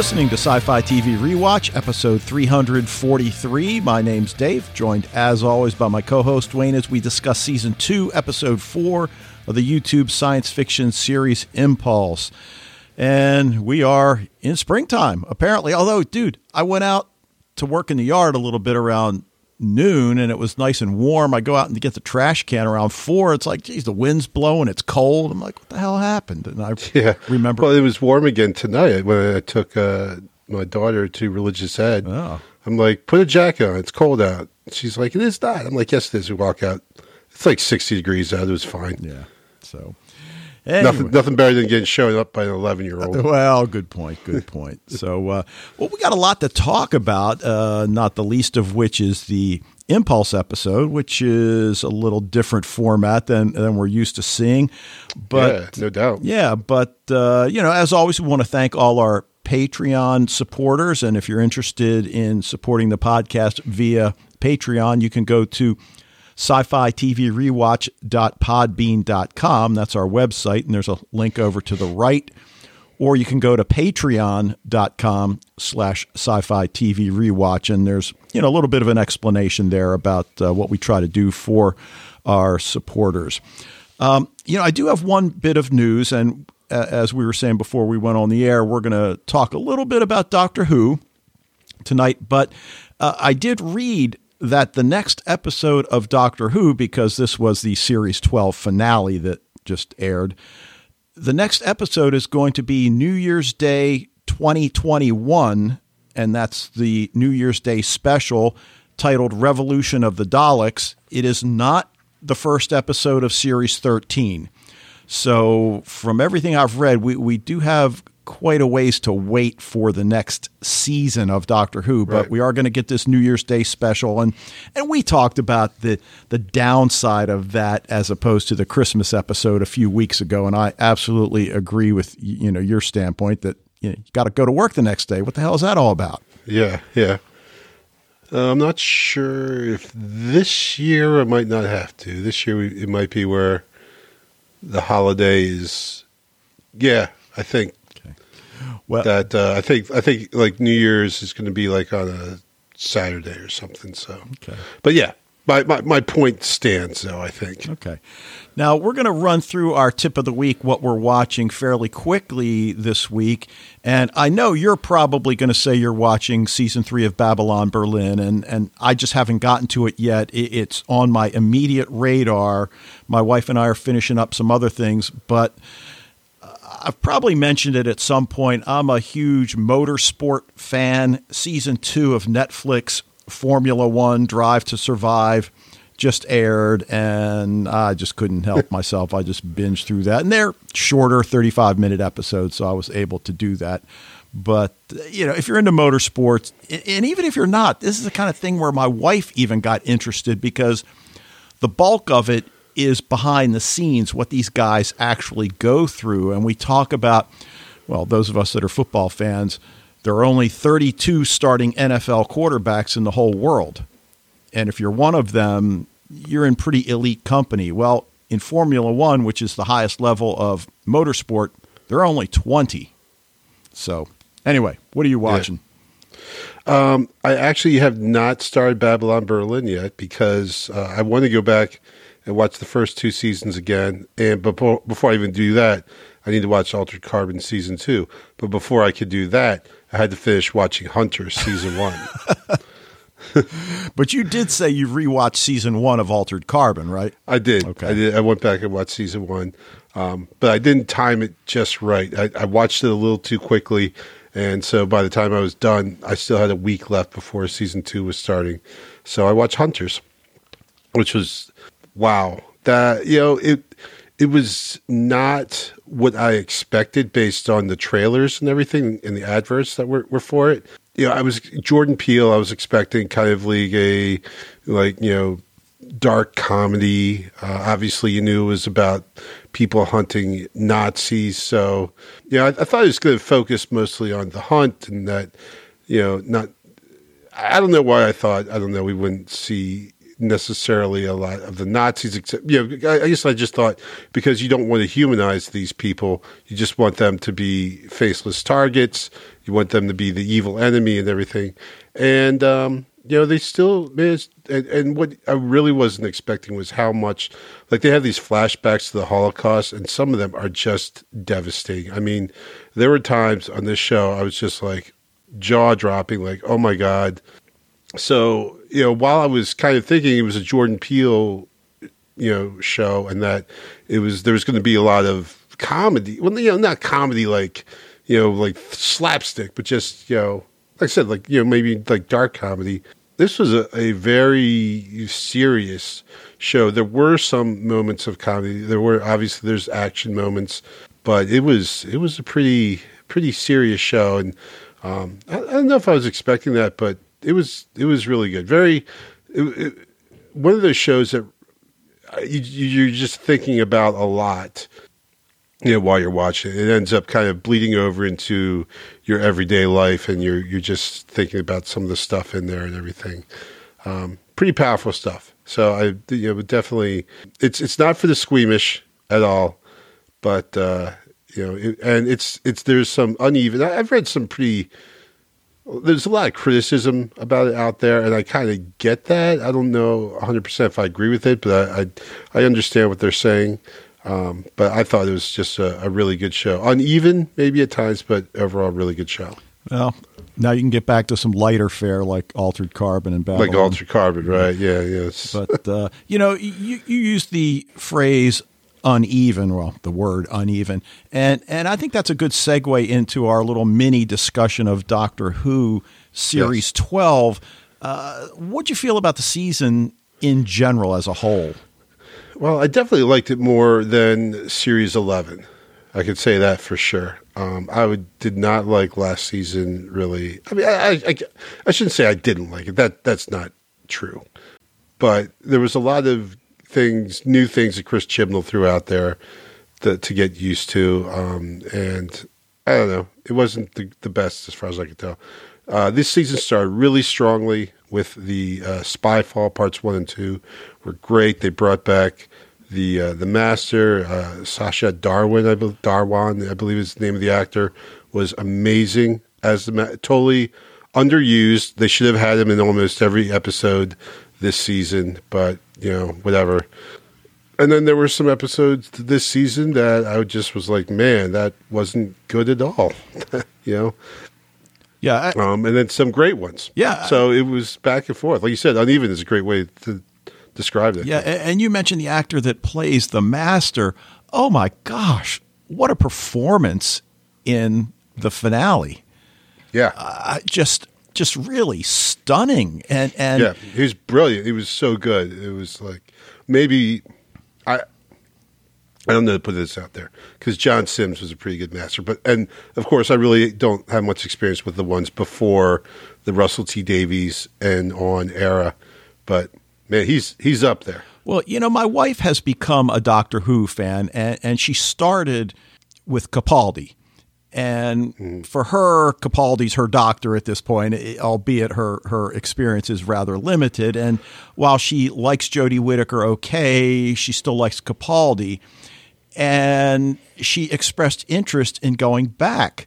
Listening to Sci Fi TV Rewatch, episode 343. My name's Dave, joined as always by my co host Wayne as we discuss season 2, episode 4 of the YouTube science fiction series Impulse. And we are in springtime, apparently. Although, dude, I went out to work in the yard a little bit around noon and it was nice and warm. I go out and get the trash can around four. It's like, geez, the wind's blowing. It's cold. I'm like, what the hell happened? And I Yeah. remember. Well, it was warm again tonight when I took uh, my daughter to religious ed. Oh. I'm like, put a jacket on. It's cold out. She's like, it is not. I'm like, yes, it is. We walk out. It's like 60 degrees out. It was fine. yeah. So, anyway. nothing better than getting shown up by an 11 year old. Well, good point. Good point. so, uh, well, we got a lot to talk about, uh, not the least of which is the Impulse episode, which is a little different format than, than we're used to seeing. But yeah, no doubt. Yeah, but uh, you know, as always, we want to thank all our Patreon supporters, and if you're interested in supporting the podcast via Patreon, you can go to sci-fi TV rewatch.podbean.com. That's our website, and there's a link over to the right. Or you can go to patreon.com slash sci-fi TV rewatch, and there's you know a little bit of an explanation there about uh, what we try to do for our supporters. Um, you know, I do have one bit of news, and uh, as we were saying before we went on the air, we're going to talk a little bit about Doctor Who tonight. But uh, I did read that the next episode of Doctor Who, because this was the series 12 finale that just aired, the next episode is going to be New Year's Day 2021, and that's the New Year's Day special titled Revolution of the Daleks. It is not the first episode of Series 13. So, from everything I've read, we, we do have quite a ways to wait for the next season of Doctor Who, but Right. we are going to get this New Year's Day special, and and we talked about the the downside of that as opposed to the Christmas episode a few weeks ago, and I absolutely agree with you know your standpoint that you, know, you got to go to work the next day. What the hell is that all about? Yeah, yeah. Uh, I'm not sure if this year I might not have to. This year we, it might be where the holiday is. Yeah, I think Well, that uh, I think I think like New Year's is going to be like on a Saturday or something. So, Okay. but yeah, my, my my point stands though. I think. Okay. Now we're going to run through our tip of the week, what we're watching fairly quickly this week. And I know you're probably going to say you're watching season three of Babylon Berlin, and, and I just haven't gotten to it yet. It's on my immediate radar. My wife and I are finishing up some other things, but I've probably mentioned it at some point. I'm a huge motorsport fan. Season two of Netflix Formula One Drive to Survive just aired, and I just couldn't help myself. I just binged through that. And they're shorter, 35 minute episodes, so I was able to do that. But, you know, if you're into motorsports, and even if you're not, this is the kind of thing where my wife even got interested because the bulk of it is behind the scenes, what these guys actually go through. And we talk about, well, those of us that are football fans, there are only 32 starting NFL quarterbacks in the whole world. And if you're one of them, you're in pretty elite company. Well, in Formula One, which is the highest level of motorsport, there are only 20. So, anyway, what are you watching? I actually have not started Babylon Berlin yet because uh, I want to go back and watch the first two seasons again. And before before I even do that, I need to watch Altered Carbon season two. But before I could do that, I had to finish watching Hunter season one. But you did say you rewatched season one of Altered Carbon, right? I did. Okay. I did. I went back and watched season one, um, but I didn't time it just right. I, I watched it a little too quickly, and so by the time I was done, I still had a week left before season two was starting. So I watched Hunters, which was wow. That you know it. It was not what I expected based on the trailers and everything and the adverts that were, were for it. You know, I was Jordan Peele. I was expecting kind of like a like you know dark comedy. Uh, obviously, you knew it was about people hunting Nazis. So, know, I, I thought it was going to focus mostly on the hunt and that, you know, not. I don't know why I thought. I don't know. We wouldn't see necessarily a lot of the Nazis. Except, you know, I, guess I just thought because you don't want to humanize these people, you just want them to be faceless targets. You want them to be the evil enemy and everything. And um, you know, they still managed. And, and what I really wasn't expecting was how much, like, they have these flashbacks to the Holocaust, and some of them are just devastating. I mean, there were times on this show I was just like jaw dropping, like, oh my god. So you know, while I was kind of thinking it was a Jordan Peele, you know, show, and that it was there was going to be a lot of comedy. Well, you know, not comedy like you know, like slapstick, but just you know, like I said, like you know, maybe like dark comedy. This was a, a very serious show. There were some moments of comedy. There were obviously there's action moments, but it was it was a pretty pretty serious show. And um, I, I don't know if I was expecting that, but it was it was really good. Very it, it, one of those shows that you, you're just thinking about a lot. You know, while you're watching, it ends up kind of bleeding over into your everyday life, and you're you're just thinking about some of the stuff in there and everything. Um, pretty powerful stuff. So I, you know, definitely, it's it's not for the squeamish at all, but uh, you know, it, and it's it's there's some uneven. I've read some pretty there's a lot of criticism about it out there, and I kind of get that. I don't know 100% if I agree with it, but I, I, I understand what they're saying. Um, but I thought it was just a, a, really good show. Uneven, maybe at times, but overall, really good show. Well, now you can get back to some lighter fare like Altered Carbon and Babylon. Like Altered Carbon, right? Yeah, yes. but, uh, you know, you, you used the phrase uneven. Well, the word uneven, and and I think that's a good segue into our little mini discussion of Doctor Who series yes. twelve. Uh, what do you feel about the season in general as a whole? Well, I definitely liked it more than series eleven. I could say that for sure. Um, I would, did not like last season really. I mean, I, I, I shouldn't say I didn't like it. That that's not true. But there was a lot of things, new things that Chris Chibnall threw out there to, to get used to. Um, and I don't know, it wasn't the, the best as far as I could tell. Uh, this season started really strongly with the uh, Spyfall parts one and two were great. They brought back the uh, the master uh, Sacha Darwin, I believe, Dhawan, I believe is the name of the actor, was amazing as the ma- totally underused. They should have had him in almost every episode this season, but you know, whatever. And then there were some episodes this season that I just was like, man, that wasn't good at all. you know? Yeah. I, um, and then some great ones. Yeah. So it was back and forth. Like you said, uneven is a great way to describe it. Yeah. And you mentioned the actor that plays the master. Oh my gosh. What a performance in the finale. Yeah. Uh, just just really stunning. And and yeah, he was brilliant. He was so good. It was like maybe I. I don't know to put this out there because John Sims was a pretty good master, but and of course I really don't have much experience with the ones before the Russell T Davies and on era, but man, he's he's up there. Well, you know, my wife has become a Doctor Who fan, and, and she started with Capaldi. And mm. for her, Capaldi's her doctor at this point, albeit her her experience is rather limited. And while she likes Jodie Whittaker okay, she still likes Capaldi. And she expressed interest in going back.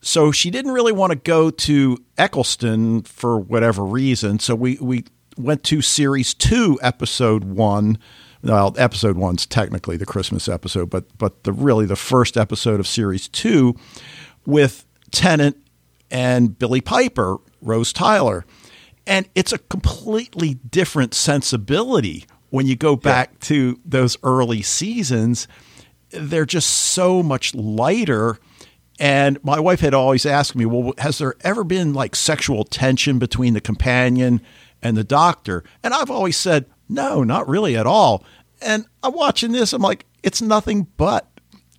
So she didn't really want to go to Eccleston for whatever reason. So we, we went to series two, episode one, well, episode one's technically the Christmas episode, but but the really the first episode of series two with Tennant and Billie Piper, Rose Tyler. And it's a completely different sensibility when you go back yeah. to those early seasons. They're just so much lighter. And my wife had always asked me, well, has there ever been like sexual tension between the companion and the doctor? And I've always said, no, not really at all. And I'm watching this, I'm like, it's nothing but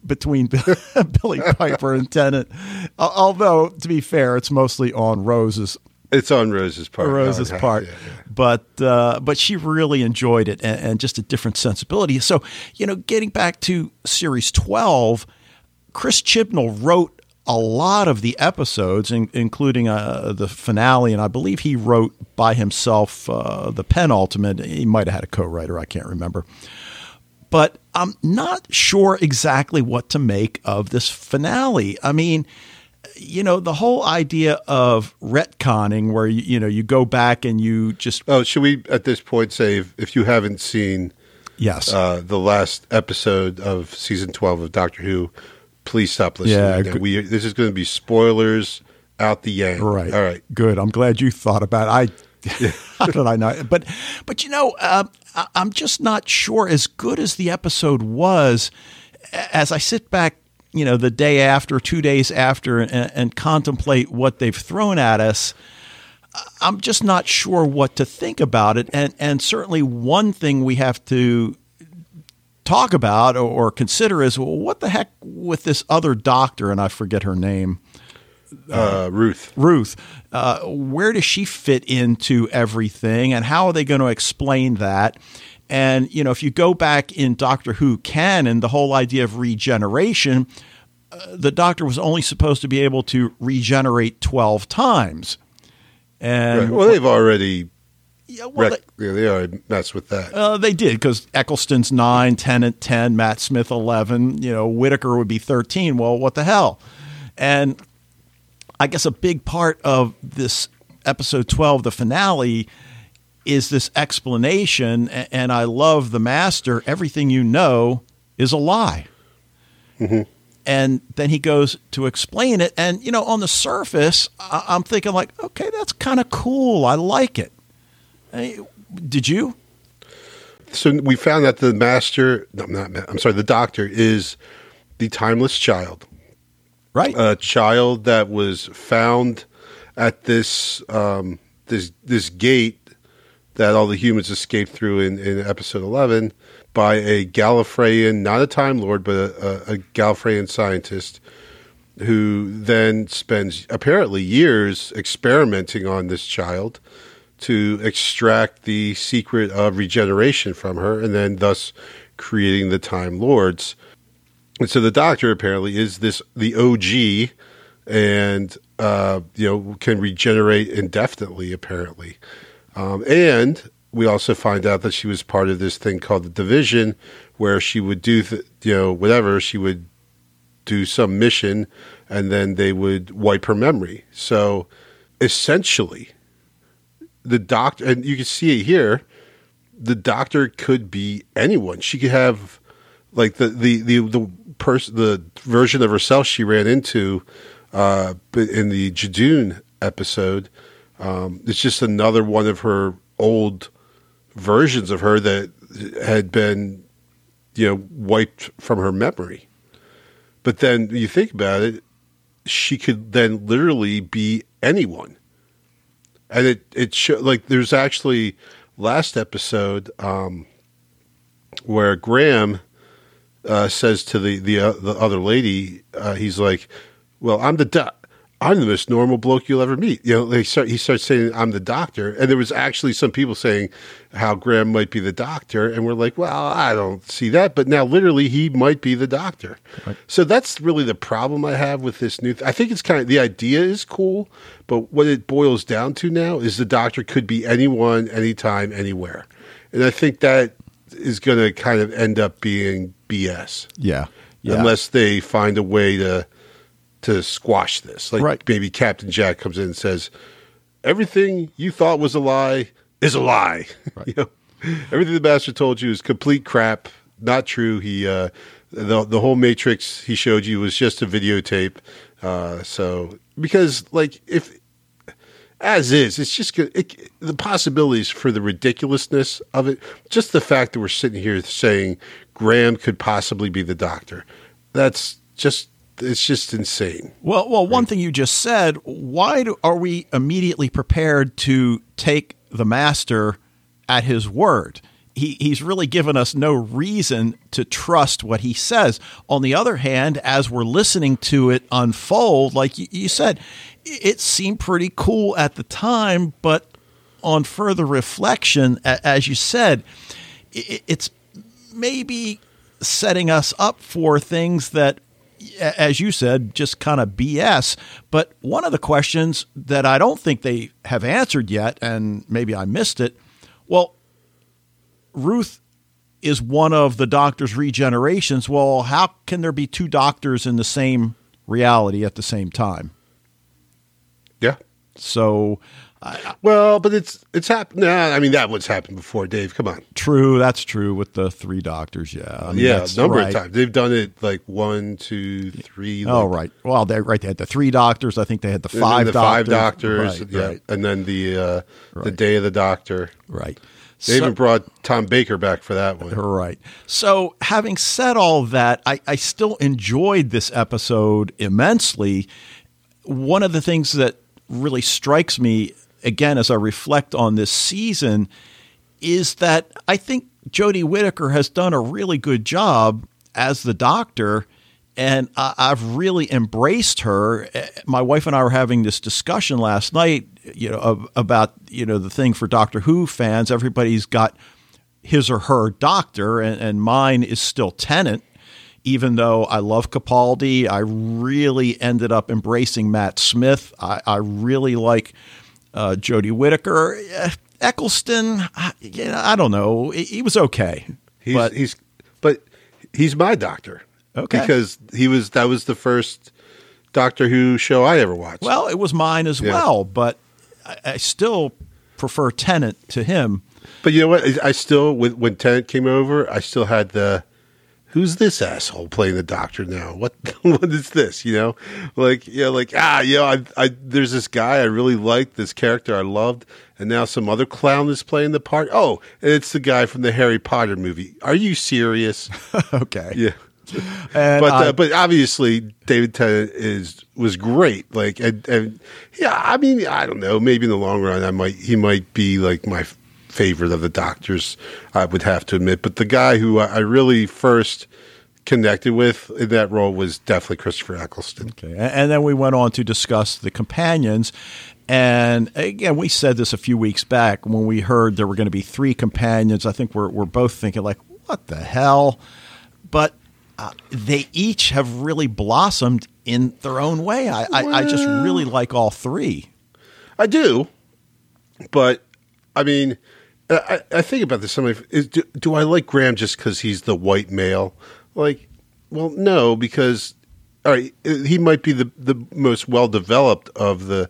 between Billie Piper and Tennant. Although, to be fair, it's mostly on Rose's. It's on Rose's part. Rose's part, yeah, yeah. but uh, but she really enjoyed it, and, and, just a different sensibility. So you know, getting back to series twelve, Chris Chibnall wrote a lot of the episodes, in, including uh, the finale, and I believe he wrote by himself uh, the penultimate. He might have had a co-writer, I can't remember. But I'm not sure exactly what to make of this finale. I mean, you know, the whole idea of retconning, where you, you know you go back and you just Oh, should we at this point say if, if you haven't seen yes, uh, the last episode of season twelve of Doctor Who, please stop listening. Yeah, good. we this is going to be spoilers out the end. Right. All right. Good. I'm glad you thought about it. I how did I know? But but you know, um, I, I'm just not sure. As good as the episode was, as I sit back, you know, the day after, two days after, and, and contemplate what they've thrown at us. I'm just not sure what to think about it, and and certainly one thing we have to talk about or, consider is well, what the heck with this other doctor, and I forget her name. Uh, Ruth. Ruth, uh, where does she fit into everything, and how are they going to explain that? And you know, if you go back in Doctor Who canon, the whole idea of regeneration, uh, the Doctor was only supposed to be able to regenerate twelve times. And Right. Well, they've already yeah, well, wrecked, yeah, they already messed with that. uh, they did because Eccleston's nine, Tennant ten, Matt Smith eleven. You know, Whittaker would be thirteen. Well, what the hell? And I guess a big part of this episode twelve, the finale, is this explanation. And I love the master. Everything you know is a lie. And then he goes to explain it. And, you know, on the surface, I'm thinking, like, okay, that's kind of cool. I like it. Hey, Did you? So we found that the master, no, not, I'm sorry, the doctor is the timeless child. Right. a child that was found at this um, this this gate that all the humans escaped through in, in episode eleven by a Gallifreyan, not a Time Lord, but a, a, a Gallifreyan scientist who then spends apparently years experimenting on this child to extract the secret of regeneration from her, and then thus creating the Time Lords. And so the doctor apparently is this the OG, and uh, you know can regenerate indefinitely. Apparently, um, and we also find out that she was part of this thing called the Division, where she would do th- you know whatever she would do some mission, and then they would wipe her memory. So essentially, the doctor, and you can see it here. The doctor could be anyone. She could have like the the the the person the version of herself she ran into uh in the Judoon episode um it's just another one of her old versions of her that had been you know wiped from her memory but then you think about it she could then literally be anyone and it it show, like there's actually last episode um where Graham uh, says to the the, uh, the other lady, uh, he's like, "Well, I'm the doc- I'm the most normal bloke you'll ever meet." You know, they start he starts saying, "I'm the doctor," and there was actually some people saying how Graham might be the doctor, and we're like, "Well, I don't see that," but now literally he might be the doctor. So that's really the problem I have with this new. Th- I think it's kind of the idea is cool, but what it boils down to now is the doctor could be anyone, anytime, anywhere, and I think that is going to kind of end up being BS Yeah. Yeah. unless they find a way to to squash this. Like Right. maybe Captain Jack comes in and says, "Everything you thought was a lie is a lie." you know, everything the master told you is complete crap, not true. He uh, the the whole Matrix he showed you was just a videotape. Uh, so because like if as is, it's just it, the possibilities for the ridiculousness of it. Just the fact that we're sitting here saying Graham could possibly be the doctor. That's just it's just insane. Well, well, one thing you just said. Why do, are we immediately prepared to take the master at his word? He, he's really given us no reason to trust what he says. On the other hand, as we're listening to it unfold, like you, you said, it seemed pretty cool at the time, but on further reflection, as you said, it's maybe setting us up for things that as you said, just kind of BS. But one of the questions that I don't think they have answered yet, and maybe I missed it, well, Ruth is one of the doctor's regenerations. Well, how can there be two doctors in the same reality at the same time? Yeah. So well, but it's it's happened. Nah, I mean that was happened before, Dave. Come on. True, that's true with the three doctors. Yeah, I mean, yeah, number right. of times they've done it like one, two, three. Oh, right. Well, they right. They had the three doctors. I think they had the five. the doctors. five doctors. Right, yeah, right. and then the uh, the day of the doctor. Right. They so, even brought Tom Baker back for that one. Right. So, having said all that, I, I still enjoyed this episode immensely. One of the things that really strikes me again as I reflect on this season is that I think Jodie Whittaker has done a really good job as the doctor and I've really embraced her. Eh, my wife and I were having this discussion last night, you know, about you know the thing for Doctor Who fans. Everybody's got his or her doctor, and, and mine is still Tennant. Even though I love Capaldi, I really ended up embracing Matt Smith. I, I really like uh, Jodie Whittaker. Uh, Eccleston, I, you know, I don't know. He, he was okay. He's, but he's but he's my doctor. Okay. Because he was that was the first Doctor Who show I ever watched. Well, it was mine as yeah. well, but I, I, still prefer Tennant to him. But you know what? I still when, when Tennant came over, I still had the who's this asshole playing the doctor now? What what is this? You know, like yeah, like ah, yeah. I, I there's this guy I really liked, this character I loved, and now some other clown is playing the part. Oh, and it's the guy from the Harry Potter movie. Are you serious? okay. Yeah. And but uh, but obviously David Tennant is was great. Like and, and yeah, I mean I don't know. Maybe in the long run, I might he might be like my favorite of the doctors, I would have to admit. But the guy who I really first connected with in that role was definitely Christopher Eccleston. Okay. And then we went on to discuss the companions. And again, we said this a few weeks back when we heard there were going to be three companions. I think we're, we're both thinking, like, what the hell? But uh, they each have really blossomed in their own way. I, well, I, I just really like all three. I do. But, I mean, I, I think about this. Somebody is, do, do I like Graham just because he's the white male? Like, well, no, because all right, he might be the the most well developed of the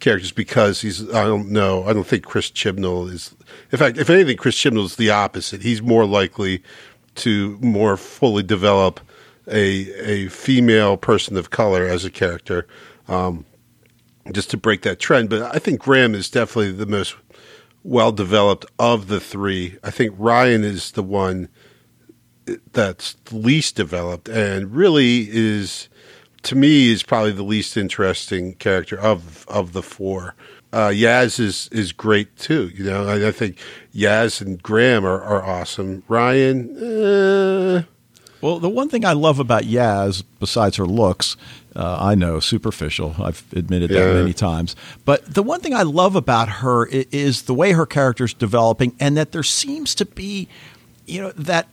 characters because he's. I don't know. I don't think Chris Chibnall is. In fact, if anything, Chris Chibnall is the opposite. He's more likely to more fully develop a a female person of color as a character, um, just to break that trend. But I think Graham is definitely the most well developed of the three. I think Ryan is the one that's least developed and really is to me is probably the least interesting character of of the four. Uh, Yaz is is great too. You know, I, I think Yaz and Graham are, are awesome. Ryan, uh, well, the one thing I love about Yaz, besides her looks, uh, I know superficial. I've admitted that many times. But the one thing I love about her is, is the way her character is developing, and that there seems to be, you know, that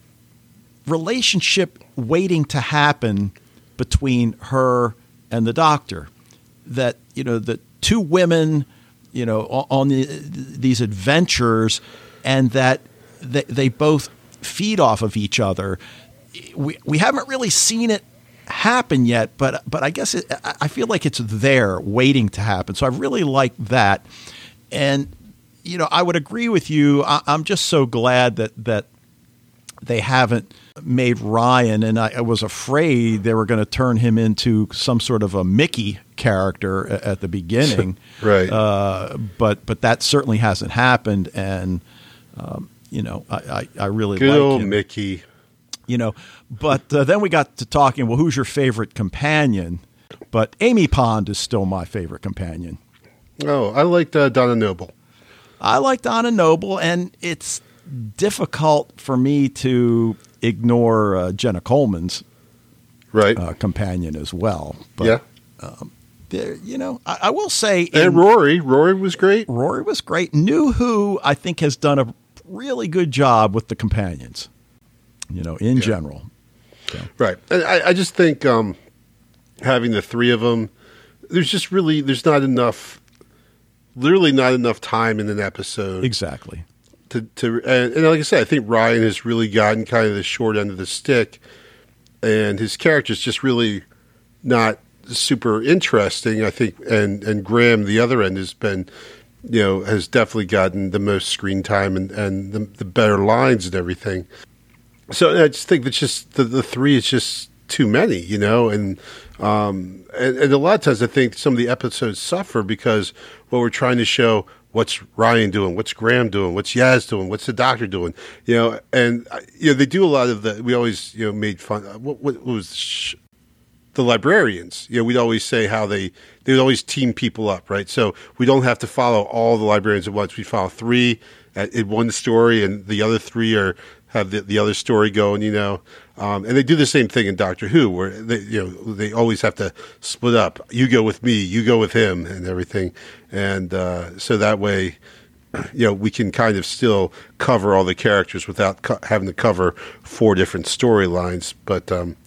relationship waiting to happen between her and the doctor. That you know, the two women, you know, on the, these adventures, and that they, they both feed off of each other we we haven't really seen it happen yet, but but I guess it, I feel like it's there waiting to happen. So I really like that, and you know I would agree with you. I, am just so glad that that they haven't made Ryan, and I, I was afraid they were going to turn him into some sort of a Mickey character at the beginning, right? Uh, but but that certainly hasn't happened, and um, you know I I, I really good like old him. Mickey you know. But uh, then we got to talking. Well, who's your favorite companion? But Amy Pond is still my favorite companion. Oh, I liked uh, Donna Noble. I like Donna Noble, and it's difficult for me to ignore uh, Jenna Coleman's right uh, companion as well. But, yeah. Um, there, you know, I, I will say, and Rory, Rory was great. Rory was great. New Who, I think, has done a really good job with the companions you know, in yeah. general. So. Right. I, I, just think um, having the three of them, there's just really there's not enough, literally not enough time in an episode Exactly. to to and, and like I said, I think Ryan has really gotten kind of the short end of the stick, and his character's just really not super interesting. I think, and and Graham, the other end, has been, you know, has definitely gotten the most screen time and and the, the better lines and everything. So I just think that just the, the three is just too many, you know, and um and, and a lot of times I think some of the episodes suffer because what we're trying to show what's Ryan doing, what's Graham doing, what's Yaz doing, what's the doctor doing, you know, and uh, you know they do a lot of the. We always you know made fun. What, what was sh- the librarians? You know, we'd always say how they they would always team people up, right? So we don't have to follow all the librarians at once. We follow three in one story, and the other three are have the, the other story going, you know. Um, and they do the same thing in Doctor Who, where they, you know, they always have to split up. You go with me, you go with him, and everything. And uh, so that way, you know, we can kind of still cover all the characters without co- having to cover four different storylines. But um,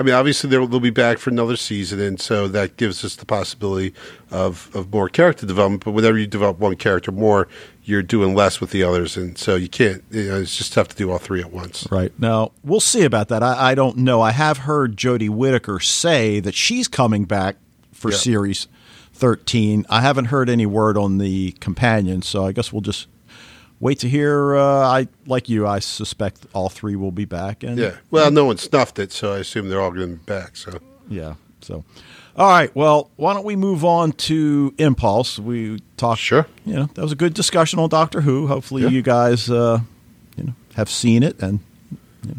I mean, obviously they'll, they'll be back for another season, and so that gives us the possibility of, of more character development. But whenever you develop one character more, you're doing less with the others, and so you can't. You know, it's just tough to do all three at once. Right. Now, we'll see about that. I, I don't know. I have heard Jodie Whittaker say that she's coming back for Yeah. series 13. I haven't heard any word on the companion, so I guess we'll just wait to hear. Uh, I Like you, I suspect all three will be back. And Yeah. Well, no one snuffed it, so I assume they're all going to be back. So Yeah. So, all right. Well, why don't we move on to Impulse? We talked. Sure. You know, that was a good discussion on Doctor Who. Hopefully, Yeah. you guys, uh, you know, have seen it and you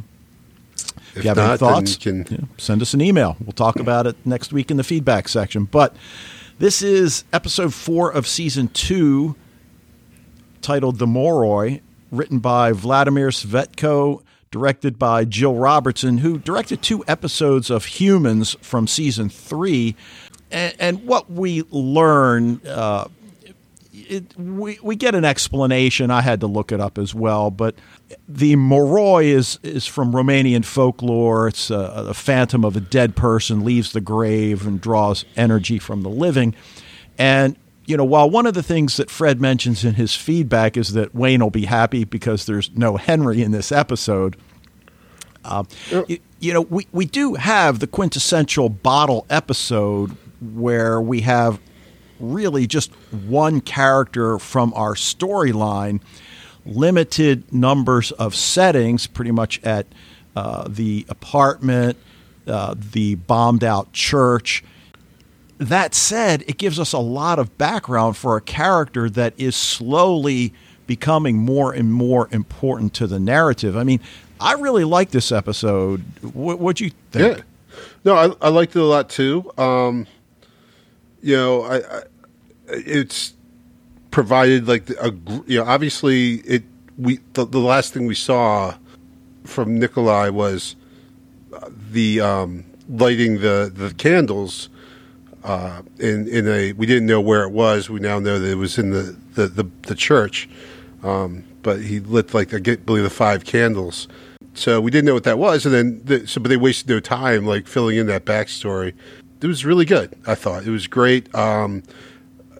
if if you have not, any thoughts, you can. you know, send us an email. We'll talk about it next week in the feedback section. But this is episode four of season two, titled The Moroi, written by Vladimir Svetko, directed by Jill Robertson, who directed two episodes of Humans from season three. And, and what we learn. Uh, it, we, we get an explanation. I had to look it up as well, but the moroi is is from Romanian folklore. It's a, a phantom of a dead person leaves the grave and draws energy from the living. And you know, while one of the things that Fred mentions in his feedback is that Wayne will be happy because there's no Henry in this episode. Um, you, you know, we, we do have the quintessential bottle episode where we have really just one character from our storyline, limited numbers of settings, pretty much at uh, the apartment, uh, the bombed out church. That said, it gives us a lot of background for a character that is slowly becoming more and more important to the narrative. I mean, I really like this episode. What would you think? Yeah. No, I, I liked it a lot too. Um, you know, I, I it's provided like a you know obviously it we the, the last thing we saw from Nikolai was the um, lighting the the candles uh, in in a we didn't know where it was. We now know that it was in the the the, the church, um, but he lit like I get believe the five candles. So we didn't know what that was, and then the, so but they wasted no time like filling in that backstory. It was really good. I thought it was great. Um,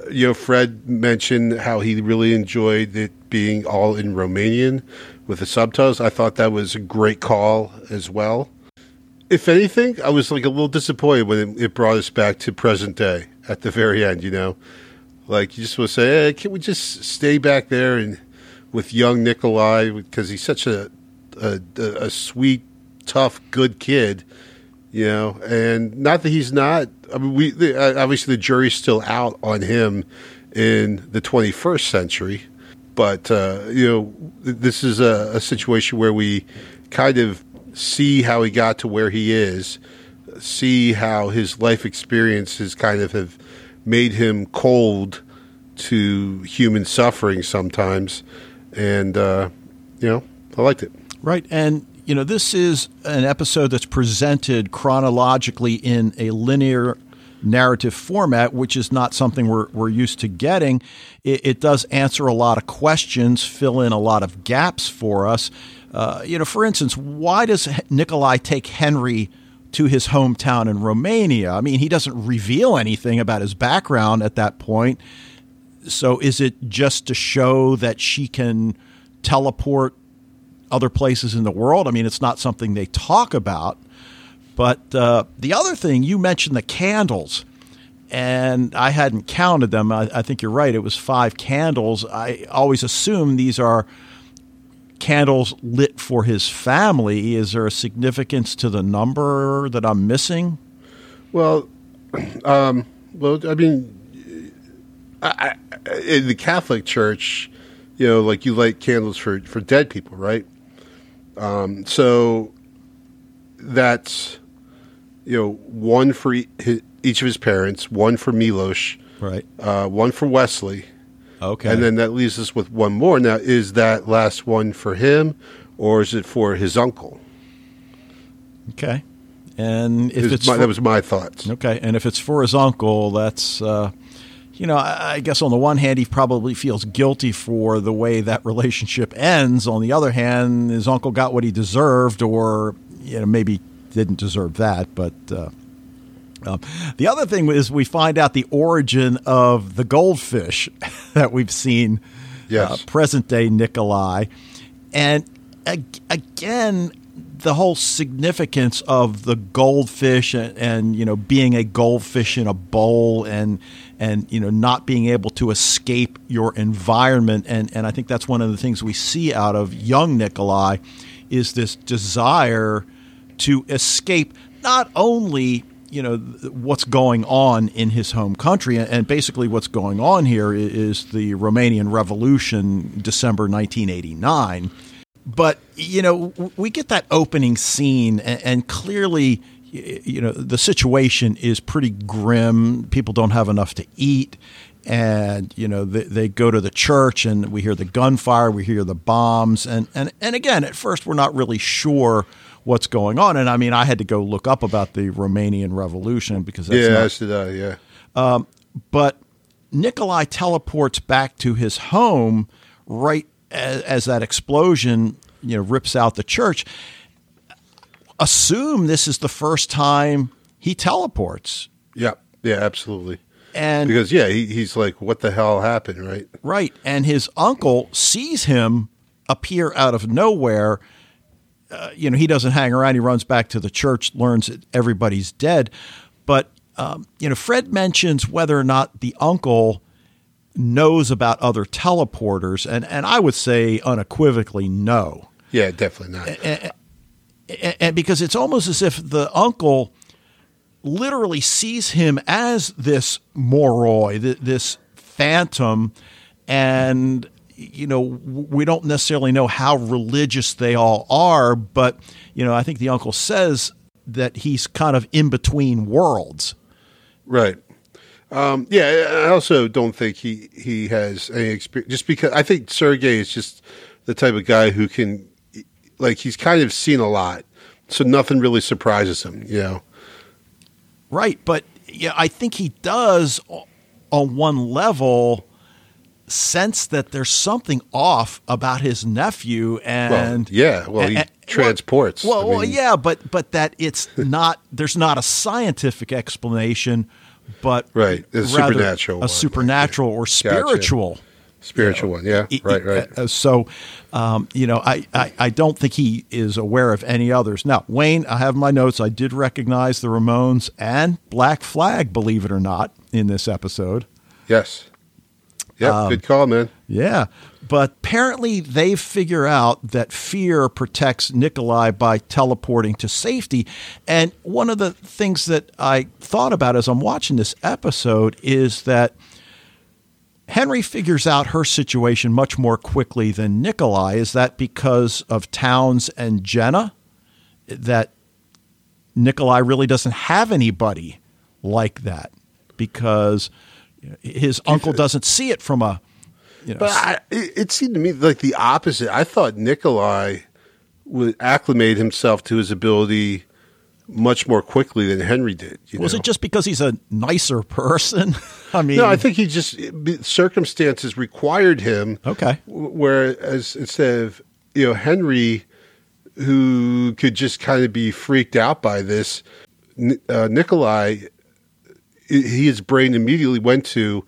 you know, Fred mentioned how he really enjoyed it being all in Romanian with the subtitles. I thought that was a great call as well. If anything, I was like a little disappointed when it, it brought us back to present day at the very end. You know, like you just want to say, hey, can we just stay back there and with young Nikolai because he's such a a, a sweet, tough, good kid you know, and not that he's not. I mean, we the, uh, obviously the jury's still out on him in the 21st century, but uh, you know, this is a, a situation where we kind of see how he got to where he is, see how his life experiences kind of have made him cold to human suffering sometimes, and uh, you know, I liked it. Right. And, you know, this is an episode that's presented chronologically in a linear narrative format, which is not something we're, we're used to getting. It, it does answer a lot of questions, fill in a lot of gaps for us. Uh, you know, for instance, why does Nikolai take Henry to his hometown in Romania. I mean, he doesn't reveal anything about his background at that point. So is it just to show that she can teleport other places in the world? I mean, it's not something they talk about. But uh, the other thing, you mentioned the candles, and I hadn't counted them. I, I think you're right. It was five candles. I always assume these are candles lit for his family. Is there a significance to the number that I'm missing? Well, um, well, I mean, I, I, in the Catholic Church, you know, like you light candles for for dead people, right? Um, so that's you know one for each of his parents, one for Milosh, right? Uh, one for Wesley. Okay, and then that leaves us with one more. Now, is that last one for him, or is it for his uncle? Okay, and if it's my, for, that was my thoughts. Okay, and if it's for his uncle, that's uh, you know, I, I guess on the one hand, he probably feels guilty for the way that relationship ends. On the other hand, his uncle got what he deserved, or you know, maybe didn't deserve that, but. Uh, um, the other thing is we find out the origin of the goldfish that we've seen yes. uh, present day Nikolai. And ag- again, the whole significance of the goldfish and, and, you know being a goldfish in a bowl and and you know not being able to escape your environment and and I think that's one of the things we see out of young Nikolai is this desire to escape not only you know what's going on in his home country and basically what's going on here is the Romanian Revolution December 1989 but you know we get that opening scene and, clearly you know the situation is pretty grim. People don't have enough to eat and you know they, they, go to the church and we hear the gunfire we hear the bombs and, and and again at first we're not really sure what's going on. And I mean, I had to go look up about the Romanian Revolution because that's yeah, not, did Yeah, um, but Nikolai teleports back to his home right as, as that explosion you know rips out the church. Assume this is the first time he teleports. Yeah, yeah, absolutely. And because yeah, he, he's like, "What the hell happened?" Right, right. And his uncle sees him appear out of nowhere uh, you know, he doesn't hang around. He runs back to the church, learns that everybody's dead. But, um, you know, Fred mentions whether or not the uncle knows about other teleporters. And, and I would say unequivocally no. Yeah, definitely not. And, and, and because it's almost as if the uncle literally sees him as this moroi, this phantom, and you know, we don't necessarily know how religious they all are, but, you know, I think the uncle says that he's kind of in between worlds. Right. Um, yeah, I also don't think he, he has any experience, just because I think Sergey is just the type of guy who can, like, he's kind of seen a lot, so nothing really surprises him, you know? Right. But yeah, I think he does on one level sense that there's something off about his nephew and well, yeah well he and, transports well, well, mean, yeah but but that it's not there's not a scientific explanation but right a supernatural a one. supernatural or spiritual gotcha. spiritual. You know, one yeah right right. Uh, so um, you know I, I i don't think he is aware of any others. Now wayne i have my notes. I did recognize the ramones and black flag believe it or not in this episode. Yes yeah, um, good call, man. Yeah. But apparently they figure out that fear protects Nikolai by teleporting to safety. And one of the things that I thought about as I'm watching this episode is that Henry figures out her situation much more quickly than Nikolai. Is that because of Townes and Jenna? That Nikolai really doesn't have anybody like that because his uncle doesn't see it from a. You know, but I, it seemed to me like the opposite. I thought Nikolai would acclimate himself to his ability much more quickly than Henry did. was know? it just because he's a nicer person? I mean, no, I think he just circumstances required him. Okay, whereas instead of you know Henry who could just kind of be freaked out by this. Uh, Nikolai, his brain immediately went to,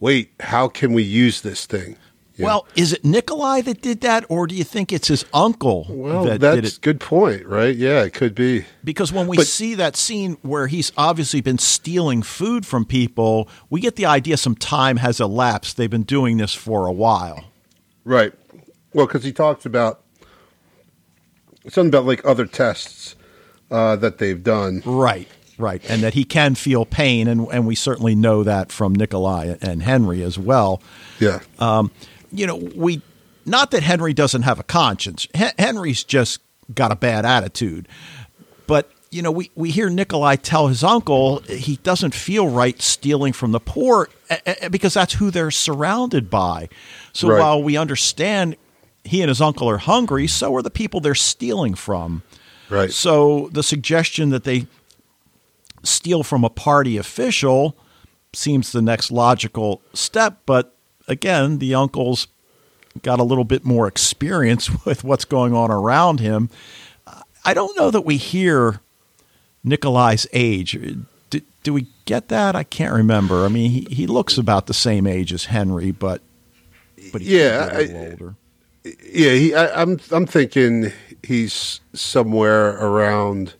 wait, how can we use this thing? Yeah. Well, is it Nikolai that did that, or do you think it's his uncle well, that that's did it? good point, right? Yeah, it could be. Because when we but, see that scene where he's obviously been stealing food from people, we get the idea some time has elapsed. They've been doing this for a while. Right. Well, because he talks about something about like other tests uh, that they've done. Right. Right, and that he can feel pain, and, and we certainly know that from Nikolai and Henry as well. Yeah. Um, you know, we not that Henry doesn't have a conscience. H- Henry's just got a bad attitude. But you know, we, we hear Nikolai tell his uncle he doesn't feel right stealing from the poor because that's who they're surrounded by. So right. while we understand he and his uncle are hungry, so are the people they're stealing from. Right. So the suggestion that they steal from a party official seems the next logical step, but again, the uncle's got a little bit more experience with what's going on around him. I don't know that we hear Nikolai's age. Do, do we get that? I can't remember. I mean, he, he looks about the same age as Henry, but but yeah, I, older. Yeah, he, I, I'm I'm thinking he's somewhere around,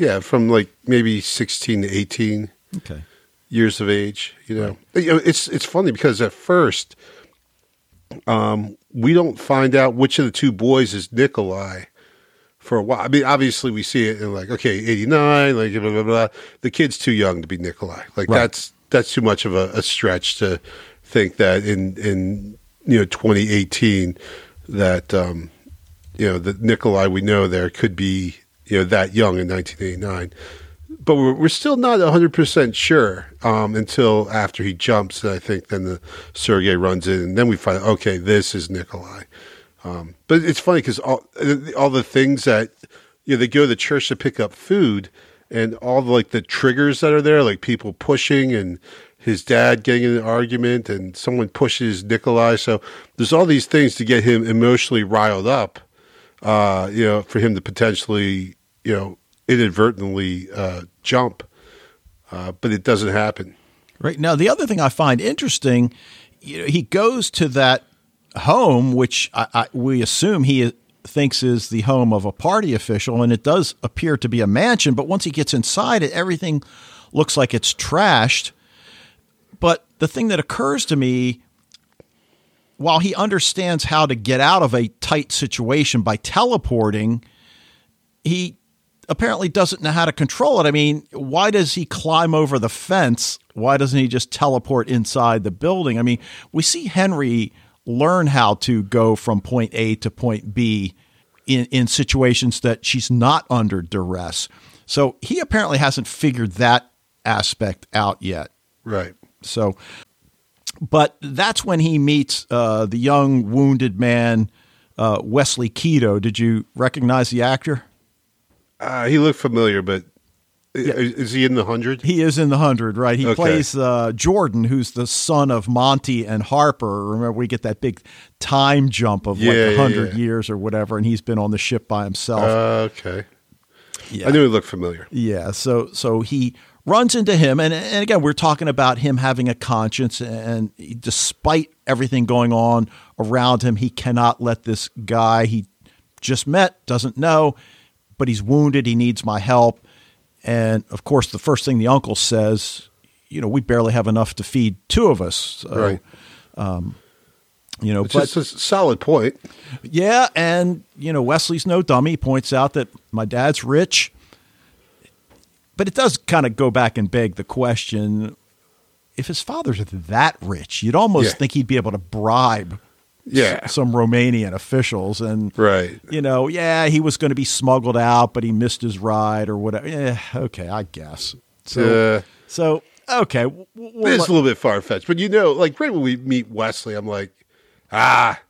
yeah, from like maybe sixteen to eighteen. Okay years of age. You know, right. it's it's funny because at first, um, we don't find out which of the two boys is Nikolai for a while. I mean, obviously we see it in like okay, eighty nine, like blah, blah blah The kid's too young to be Nikolai. Like right. that's that's too much of a, a stretch to think that in in you know twenty eighteen that um, you know the Nikolai we know there could be you know that young in nineteen eighty nine but we're, we're still not 100% sure um, until after he jumps. I think then the Sergei runs in, and then we find, okay, this is Nikolai. Um, but it's funny because all, all the things that, you know, they go to the church to pick up food, and all the, like the triggers that are there, like people pushing and his dad getting in an argument, and someone pushes Nikolai. So there's all these things to get him emotionally riled up, uh, you know, for him to potentially, you know, inadvertently uh, jump, uh, but it doesn't happen. Right now, the other thing I find interesting, you know, he goes to that home, which I, I, we assume he thinks is the home of a party official, and it does appear to be a mansion. But once he gets inside it, everything looks like it's trashed. But the thing that occurs to me while he understands how to get out of a tight situation by teleporting, he apparently doesn't know how to control it. I mean, why does he climb over the fence? Why doesn't he just teleport inside the building? I mean, we see Henry learn how to go from point A to point B in, in situations that she's not under duress. So he apparently hasn't figured that aspect out yet. Right. So, but that's when he meets uh, the young wounded man, uh, Wesley Keto. Did you recognize the actor? Uh, he looked familiar, but yeah. is he in the hundred? He is in the hundred, right? He okay. plays uh, Jordan, who's the son of Monty and Harper. Remember, we get that big time jump of yeah, like hundred yeah, years or whatever, and he's been on the ship by himself. Uh, okay, yeah. I knew he looked familiar. Yeah, so so he runs into him, and and again, we're talking about him having a conscience, and despite everything going on around him, he cannot let this guy he just met doesn't know but he's wounded. He needs my help. And of course, the first thing the uncle says, you know, we barely have enough to feed two of us. So, right. Um, you know, it's but, just a solid point. Yeah, and you know, Wesley's no dummy. He points out that my dad's rich, but it does kind of go back and beg the question: if his father's that rich, you'd almost yeah. think he'd be able to bribe yeah. some Romanian officials. And, right. you know, yeah, he was going to be smuggled out, but he missed his ride or whatever. Yeah, okay, I guess. So, uh, so okay. We'll, it's a little bit far fetched, but you know, like right when we meet Wesley, I'm like, ah,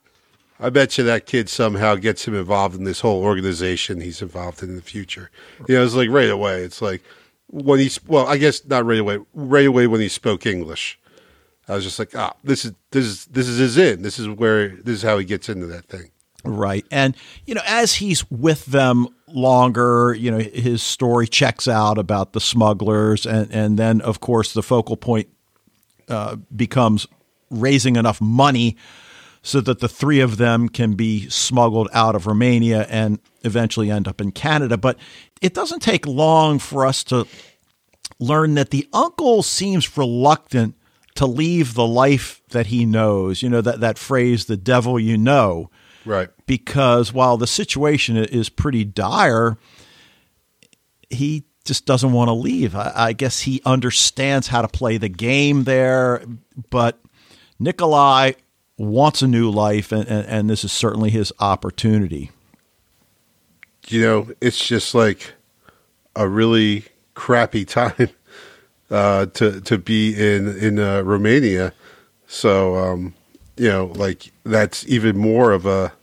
I bet you that kid somehow gets him involved in this whole organization he's involved in in the future. You know, it's like right away. It's like when he's, well, I guess not right away, right away when he spoke English. I was just like, ah, this is this is this is his in. This is where this is how he gets into that thing. Right. And, you know, as he's with them longer, you know, his story checks out about the smugglers. And, and then, of course, the focal point uh, becomes raising enough money so that the three of them can be smuggled out of Romania and eventually end up in Canada. But it doesn't take long for us to learn that the uncle seems reluctant to leave the life that he knows. You know, that, that phrase, the devil you know. Right. Because while the situation is pretty dire, he just doesn't want to leave. I, I guess he understands how to play the game there, but Nikolai wants a new life, and, and, and this is certainly his opportunity. You know, it's just like a really crappy time uh, to to be in in uh, Romania. So um, you know, like that's even more of a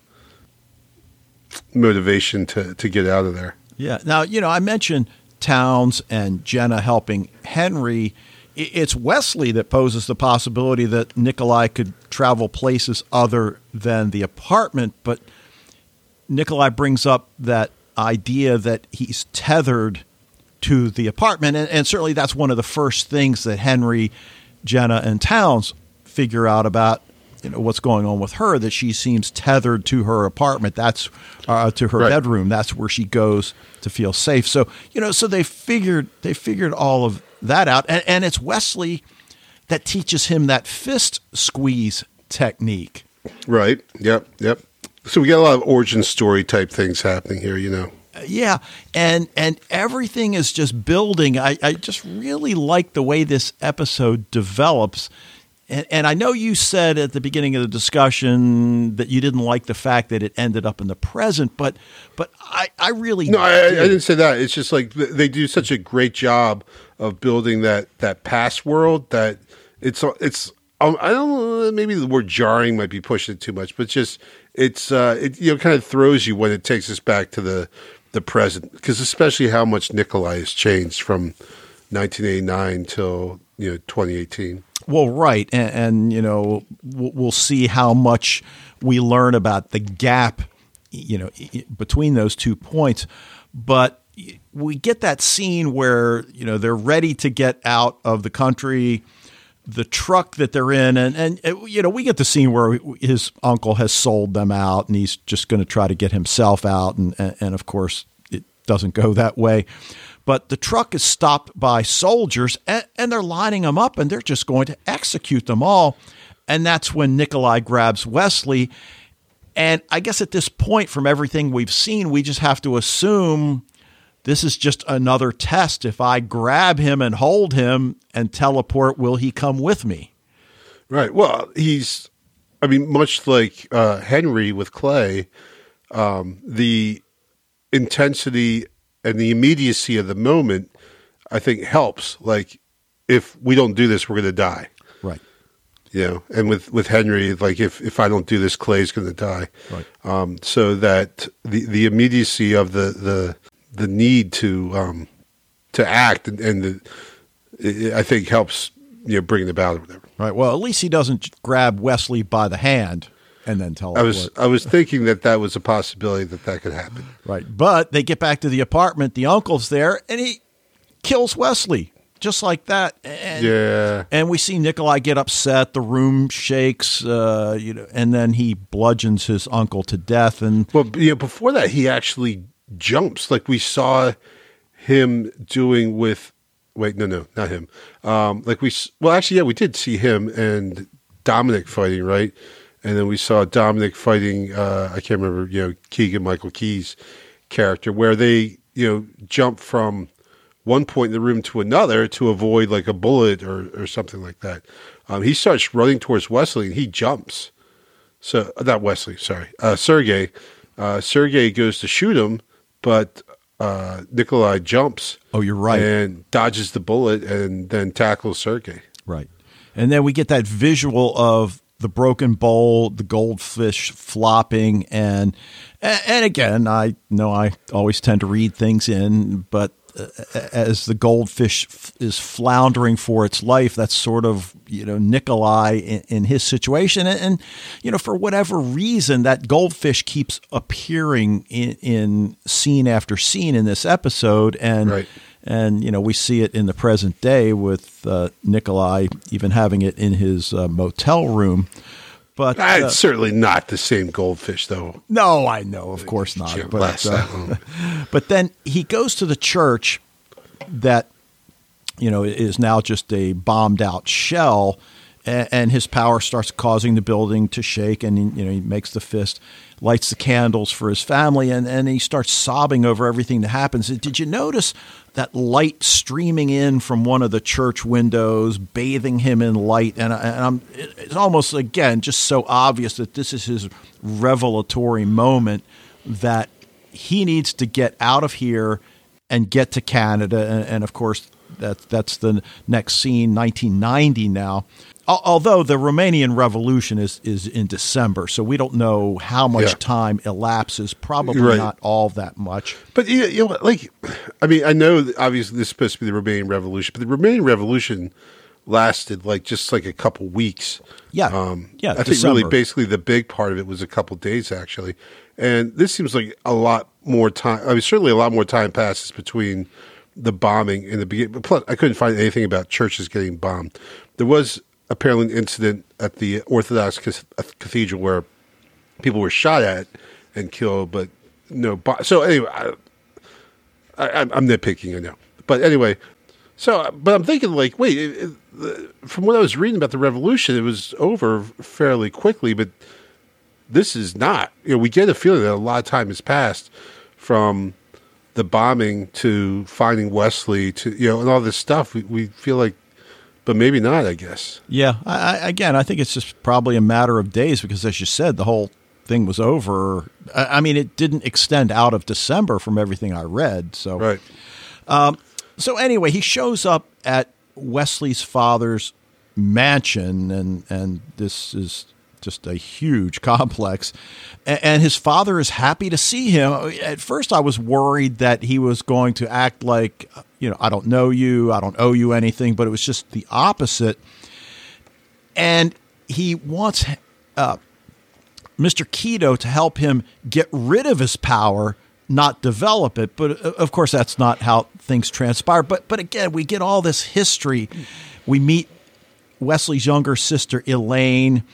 motivation to to get out of there. Yeah. Now, you know, I mentioned Townes and Jenna helping Henry. It's Wesley that poses the possibility that Nikolai could travel places other than the apartment, but Nikolai brings up that idea that he's tethered to the apartment. And, and, certainly that's one of the first things that Henry, Jenna, and Townes figure out about you know what's going on with her that she seems tethered to her apartment. That's uh, to her right. bedroom. That's where she goes to feel safe. So you know so they figured they figured all of that out. And, and it's wesley that teaches him that fist squeeze technique. Right. Yep. Yep. So we got a lot of origin story type things happening here you know yeah and and everything is just building. I, I just really like the way this episode develops. And, and, I know you said at the beginning of the discussion that you didn't like the fact that it ended up in the present, but but I, I really no, I, I, didn't say that. It's just like they do such a great job of building that that past world that it's it's um, I don't know maybe the word jarring might be pushing it too much, but just it's uh, it you know kind of throws you when it takes us back to the the present because especially how much Nikolai has changed from 1989 till you know 2018. Well, right, and, and you know we'll see how much we learn about the gap, you know, between those two points. But we get that scene where you know they're ready to get out of the country the truck that they're in and and uh, you know we get the scene where his uncle has sold them out and he's just going to try to get himself out and and of course it doesn't go that way but the truck is stopped by soldiers and, and they're lining them up and they're just going to execute them all. And that's when Nikolai grabs Wesley. And I guess at this point, from everything we've seen, we just have to assume this is just another test. If I grab him and hold him and teleport, will he come with me? Right. Well, he's, I mean, much like uh, Henry with Clay, um, the intensity and the immediacy of the moment, I think helps. Like, if we don't do this, we're going to die. Right. You know, and with, with Henry, like if, if I don't do this, Clay's going to die. Right. Um, so that the, the immediacy of the, the, the need to, um, to act and, and the, it, I think helps, you know, bring it about or whatever. Right. Well, at least he doesn't grab Wesley by the hand and then tell I was I was thinking that that was a possibility that that could happen. Right, but they get back to the apartment. The uncle's there, and he kills Wesley just like that. And, yeah, and we see Nikolai get upset. The room shakes, uh, you know, and then he bludgeons his uncle to death. And well, you know, before that, he actually jumps, like we saw him doing with. Wait, no, no, not him. Um, like we, well, actually, yeah, we did see him and Dominic fighting, right? and then we saw Dominic fighting. Uh, I can't remember, you know, Keegan Michael Key's character, where they, you know, jump from one point in the room to another to avoid like a bullet or or something like that. Um, he starts running towards Wesley, and he jumps. So uh, not Wesley, sorry, uh, Sergey. Uh, Sergey goes to shoot him, but uh, Nikolai jumps. Oh, you're right, and dodges the bullet, and then tackles Sergey. Right, and then we get that visual of the broken bowl, the goldfish flopping, and and again, I know I always tend to read things in, but as the goldfish f- is floundering for its life. That's sort of you know Nikolai in, in his situation, and, and, you know for whatever reason that goldfish keeps appearing in, in scene after scene in this episode, and. Right. And you know we see it in the present day with uh, Nikolai even having it in his uh, motel room. But Ah, uh, it's certainly not the same goldfish, though. no, I know, of course not. But, uh, but then he goes to the church that you know is now just a bombed out shell and, his power starts causing the building to shake and you know he makes the fist lights the candles for his family and, and he starts sobbing over everything that happens did you notice that light streaming in from one of the church windows bathing him in light and, and I'm, it's almost again just so obvious that this is his revelatory moment that he needs to get out of here and get to Canada. And, and of course, that, that's the next scene, 1990 now. Al- Although the Romanian Revolution is, is in December, so we don't know how much Yeah. time elapses. Probably Right. not all that much. But you, know, like, I mean, I know obviously this is supposed to be the Romanian Revolution, but the Romanian Revolution lasted like just like a couple weeks. Yeah. um, Yeah, I think really basically the big part of it was a couple days actually, and this seems like a lot more time. I mean, certainly a lot more time passes between the bombing in the beginning. Plus, I couldn't find anything about churches getting bombed. There was apparently an incident at the Orthodox Cathedral where people were shot at and killed, but no. So anyway, I, I, I'm I'm nitpicking, I know, but anyway. So, but I'm thinking, like, wait, it, it, from what I was reading about the revolution, it was over fairly quickly, but this is not. You know, we get a feeling that a lot of time has passed from the bombing to finding Wesley to you know, and all this stuff. We, we feel like, but maybe not. I guess. Yeah. I, I, again, I think it's just probably a matter of days because, as you said, the whole thing was over. I, I mean, it didn't extend out of December from everything I read. So, Right. Um, so anyway, he shows up at Wesley's father's mansion, and and this is just a huge complex. And his father is happy to see him. At first, I was worried that he was going to act like, you know, I don't know you, I don't owe you anything, but it was just the opposite. And he wants uh, Mr. Keto to help him get rid of his power, not develop it. But uh, of course, that's not how things transpire. But but again, we get all this history. We meet Wesley's younger sister Elaine.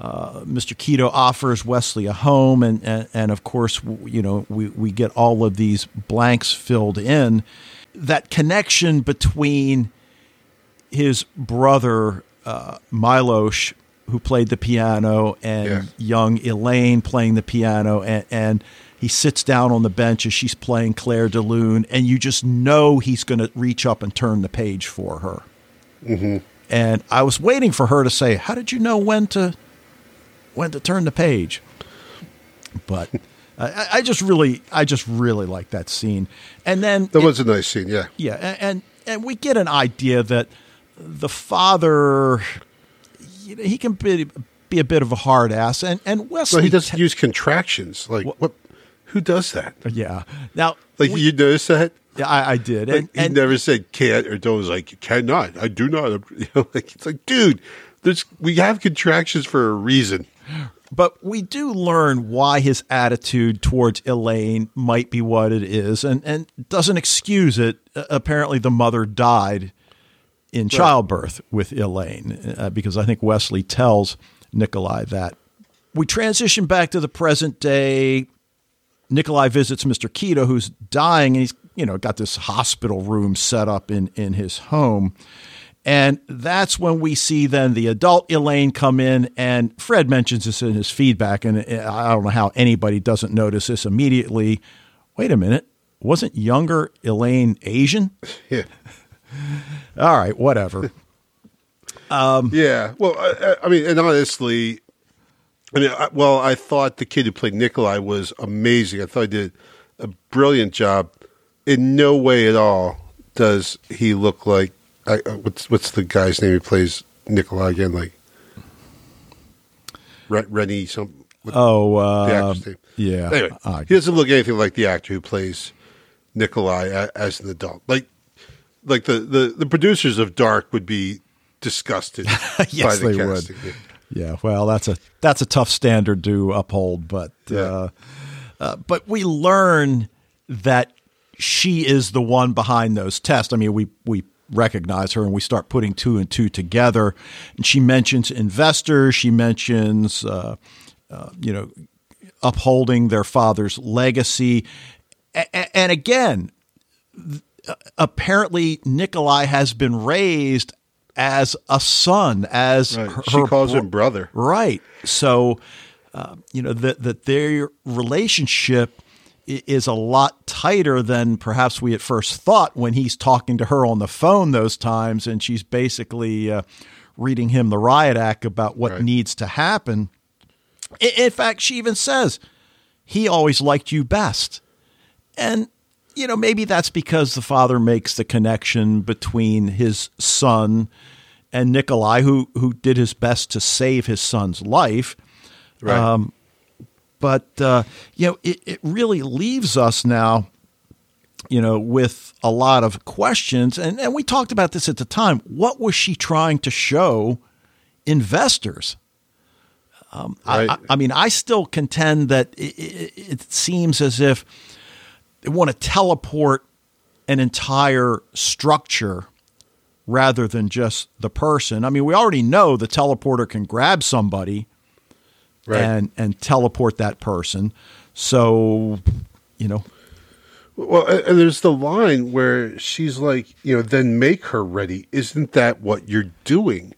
Uh, Mr. Keto offers Wesley a home, and, and and of course, you know, we we get all of these blanks filled in. That connection between his brother uh, Milosh, who played the piano, and Yeah. young Elaine playing the piano, and, and he sits down on the bench as she's playing Clair de Lune, and you just know he's going to reach up and turn the page for her. Mm-hmm. And I was waiting for her to say, "How did you know when to when to turn the page?" But I, I just really, I just really like that scene. And then That it- was a nice scene. Yeah. yeah, a- and and we get an idea that the father, you know, he can be, be a bit of a hard ass, and and Wesley. Well, he doesn't te- use contractions. Like what? Who does that? yeah. Now, Like we- you notice that? yeah, I, I did, Like, and, he and never said can't or don't. Was like cannot. I do not. You know, like it's like, dude, there's we have contractions for a reason. but we do learn why his attitude towards Elaine might be what it is, and and doesn't excuse it. Uh, apparently, the mother died in childbirth with Elaine, uh, because I think Wesley tells Nikolai that. We transition back to the present day. Nikolai visits Mr. Keto, who's dying, and he's you know got this hospital room set up in in his home, and that's when we see then the adult Elaine come in, and Fred mentions this in his feedback, and uh, I don't know how anybody doesn't notice this immediately. Wait a minute, wasn't younger Elaine Asian? Yeah. All right, whatever. Um, yeah. Well, I, I mean, and honestly, I mean, I, well, I thought the kid who played Nikolai was amazing. I thought he did a brilliant job. In no way at all does he look like I, uh, what's what's the guy's name who plays Nikolai again? Like Re- Rennie some. Oh, uh, yeah. Anyway, Uh, he doesn't look anything like the actor who plays Nikolai a, as an adult. Like, like the, the, the producers of Dark would be disgusted yes, by the they casting. would. Yeah, well, that's a that's a tough standard to uphold, but Yeah. uh, uh, but we learn that she is the one behind those tests. I mean, we we recognize her and we start putting two and two together. And she mentions investors. She mentions uh, uh, you know upholding their father's legacy, A- and again, apparently Nikolai has been raised as a son, as Right. her, She calls bro- him brother. Right. So, uh, you know, that that their relationship is a lot tighter than perhaps we at first thought when he's talking to her on the phone those times, and she's basically uh, reading him the riot act about what Right. needs to happen. I- In fact, she even says, "He always liked you best," and you know maybe that's because the father makes the connection between his son and Nikolai, who who did his best to save his son's life. Right. Um, but uh, you know, it, it really leaves us now, you know, with a lot of questions, and and we talked about this at the time. What was she trying to show investors? Um, I- Right. I, I mean, I still contend that it, it, it seems as if they want to teleport an entire structure rather than just the person. I mean, we already know the teleporter can grab somebody right. and and teleport that person. So, you know, Well, and there's the line where she's like, you know, then make her ready. Isn't that what you're doing?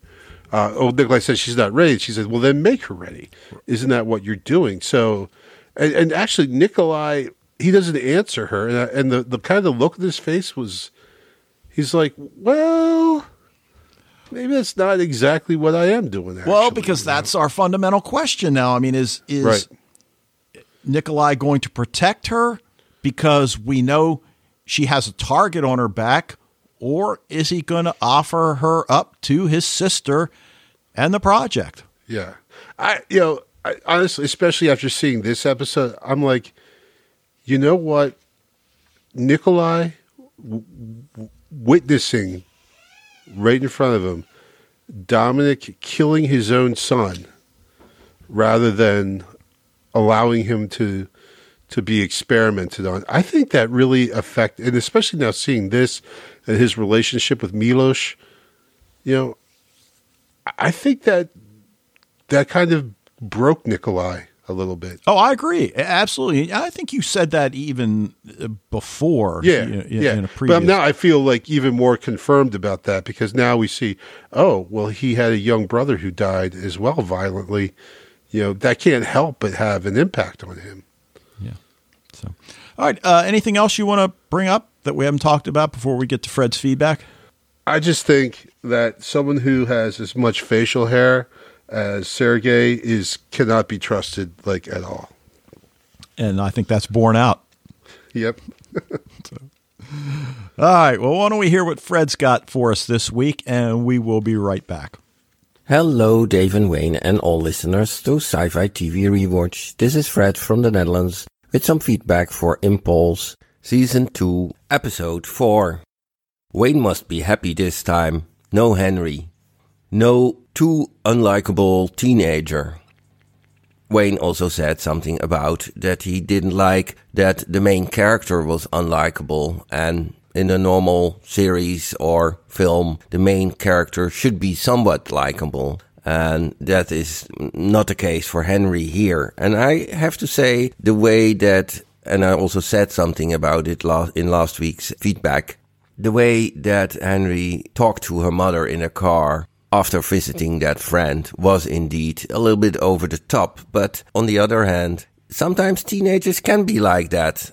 Uh, oh, Nikolai says she's not ready. She says, well, then make her ready. Isn't that what you're doing? So, and, and actually, Nikolai, he doesn't answer her. And, and the, the kind of look in his face was, he's like, well, maybe that's not exactly what I am doing. Actually. well, because that's our fundamental question now. I mean, is is Right. Nikolai going to protect her because we know she has a target on her back, or is he going to offer her up to his sister and the project? Yeah, I you know I, honestly, especially after seeing this episode, I'm like, you know what, Nikolai w- w- witnessing right in front of him Dominic killing his own son, rather than allowing him to to be experimented on. I think that really affect, and especially now seeing this and his relationship with Milos, you know, I think that that kind of broke Nikolai a little bit. Oh, I agree. Absolutely. I think you said that even uh, before. Yeah, in, yeah. In a previous. but now I feel like even more confirmed about that because now we see, oh, well, he had a young brother who died as well violently. You know, that can't help but have an impact on him. yeah. So, all right. Uh, anything else you want to bring up that we haven't talked about before we get to Fred's feedback? I just think that someone who has as much facial hair as Sergey is cannot be trusted like at all. And I think that's borne out. Yep. All right. Well, why don't we hear what Fred's got for us this week, and we will be right back. Hello, Dave and Wayne, and all listeners to Sci-Fi TV Rewatch. This is Fred from the Netherlands with some feedback for Impulse Season 2, Episode 4. Wayne must be happy this time. No Henry. No too unlikable teenager. Wayne also said something about that he didn't like that the main character was unlikable and in a normal series or film the main character should be somewhat likable and that is not the case for Henry here and I have to say the way that and I also said something about it la- in last week's feedback the way that Henry talked to her mother in a car after visiting that friend was indeed a little bit over the top. But on the other hand, sometimes teenagers can be like that.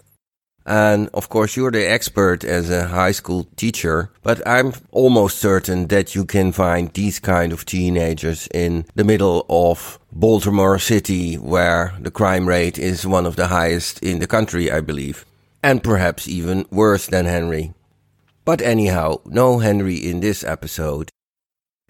And of course, you're the expert as a high school teacher, but I'm almost certain that you can find these kind of teenagers in the middle of Baltimore City, where the crime rate is one of the highest in the country, I believe. And perhaps even worse than Henry. But anyhow, no Henry in this episode.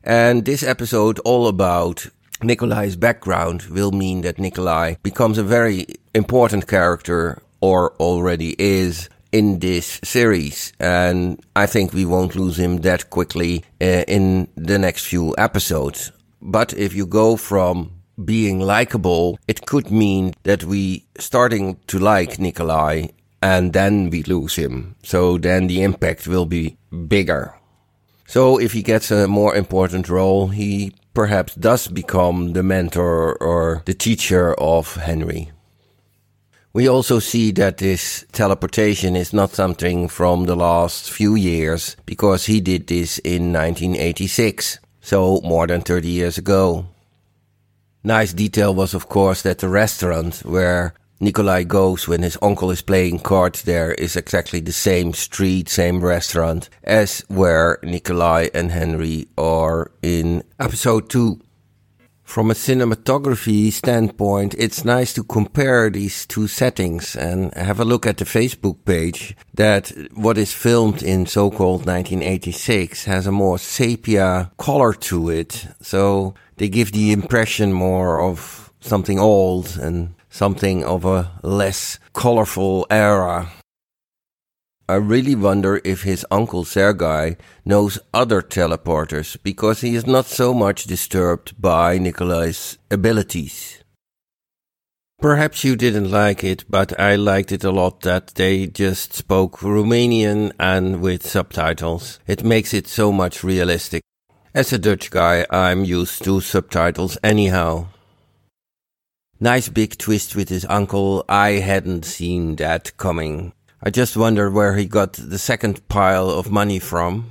And this episode all about Nikolai's background will mean that Nikolai becomes a very important character or already is in this series, and I think we won't lose him that quickly uh, in the next few episodes. But if you go from being likable, it could mean that we starting to like Nikolai and then we lose him. So then the impact will be bigger. So if he gets a more important role, he perhaps does become the mentor or the teacher of Henry. We also see that this teleportation is not something from the last few years because he did this in 1986, so more than 30 years ago. Nice detail was of course that the restaurant where Nikolai goes when his uncle is playing cards there is exactly the same street, same restaurant as where Nikolai and Henry are in episode 2. From a cinematography standpoint, it's nice to compare these two settings and have a look at the Facebook page that what is filmed in so-called 1986 has a more sepia color to it. So they give the impression more of something old and something of a less colorful era. I really wonder if his uncle Sergei knows other teleporters because he is not so much disturbed by Nikolai's abilities. Perhaps you didn't like it, but I liked it a lot that they just spoke Romanian and with subtitles. It makes it so much realistic. As a Dutch guy, I'm used to subtitles anyhow. Nice big twist with his uncle. I hadn't seen that coming. I just wonder where he got the second pile of money from.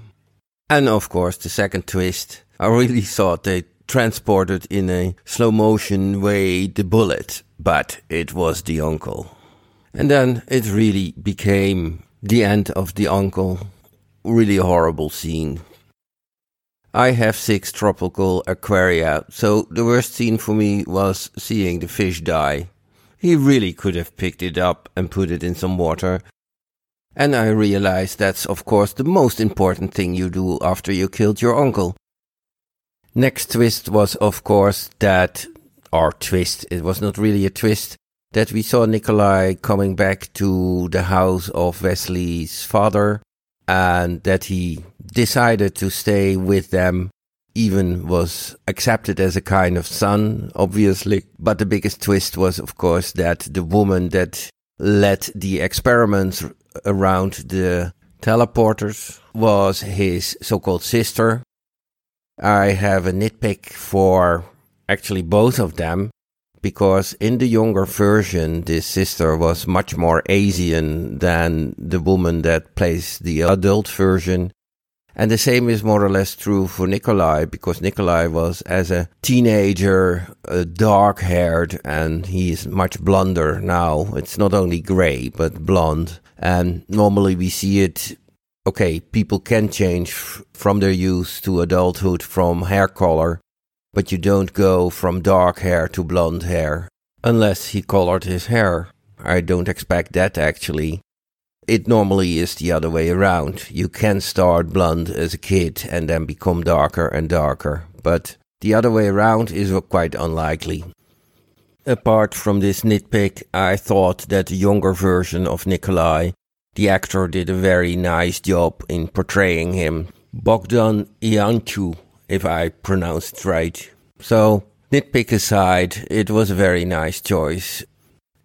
And of course, the second twist. I really thought they transported in a slow motion way the bullet, but it was the uncle. And then it really became the end of the uncle. Really horrible scene. I have six tropical aquaria, so the worst scene for me was seeing the fish die. He really could have picked it up and put it in some water. And I realized that's of course the most important thing you do after you killed your uncle. Next twist was of course that, or twist, it was not really a twist, that we saw Nikolai coming back to the house of Wesley's father and that he decided to stay with them even was accepted as a kind of son, obviously. But the biggest twist was, of course, that the woman that led the experiments around the teleporters was his so-called sister. I have a nitpick for actually both of them because in the younger version, this sister was much more Asian than the woman that plays the adult version. And the same is more or less true for Nikolai because Nikolai was as a teenager uh, dark haired and he is much blonder now. It's not only gray, but blonde. And normally we see it. Okay, people can change f- from their youth to adulthood from hair color, but you don't go from dark hair to blonde hair unless he colored his hair. I don't expect that actually. It normally is the other way around. You can start blonde as a kid and then become darker and darker, but the other way around is quite unlikely. Apart from this nitpick, I thought that the younger version of Nikolai, the actor did a very nice job in portraying him. Bogdan Iancu, if I pronounced right. So, nitpick aside, it was a very nice choice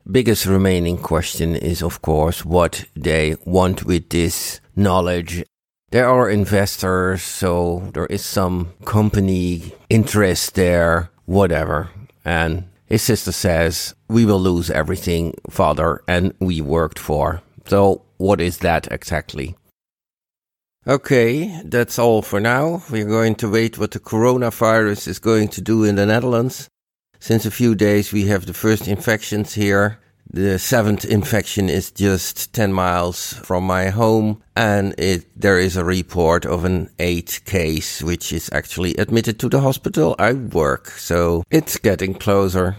biggest remaining question is, of course, what they want with this knowledge. There are investors, so there is some company interest there, whatever. And his sister says, We will lose everything, father, and we worked for. So, what is that exactly? Okay, that's all for now. We're going to wait what the coronavirus is going to do in the Netherlands. Since a few days, we have the first infections here. The seventh infection is just 10 miles from my home, and it, there is a report of an eighth case, which is actually admitted to the hospital I work. So it's getting closer.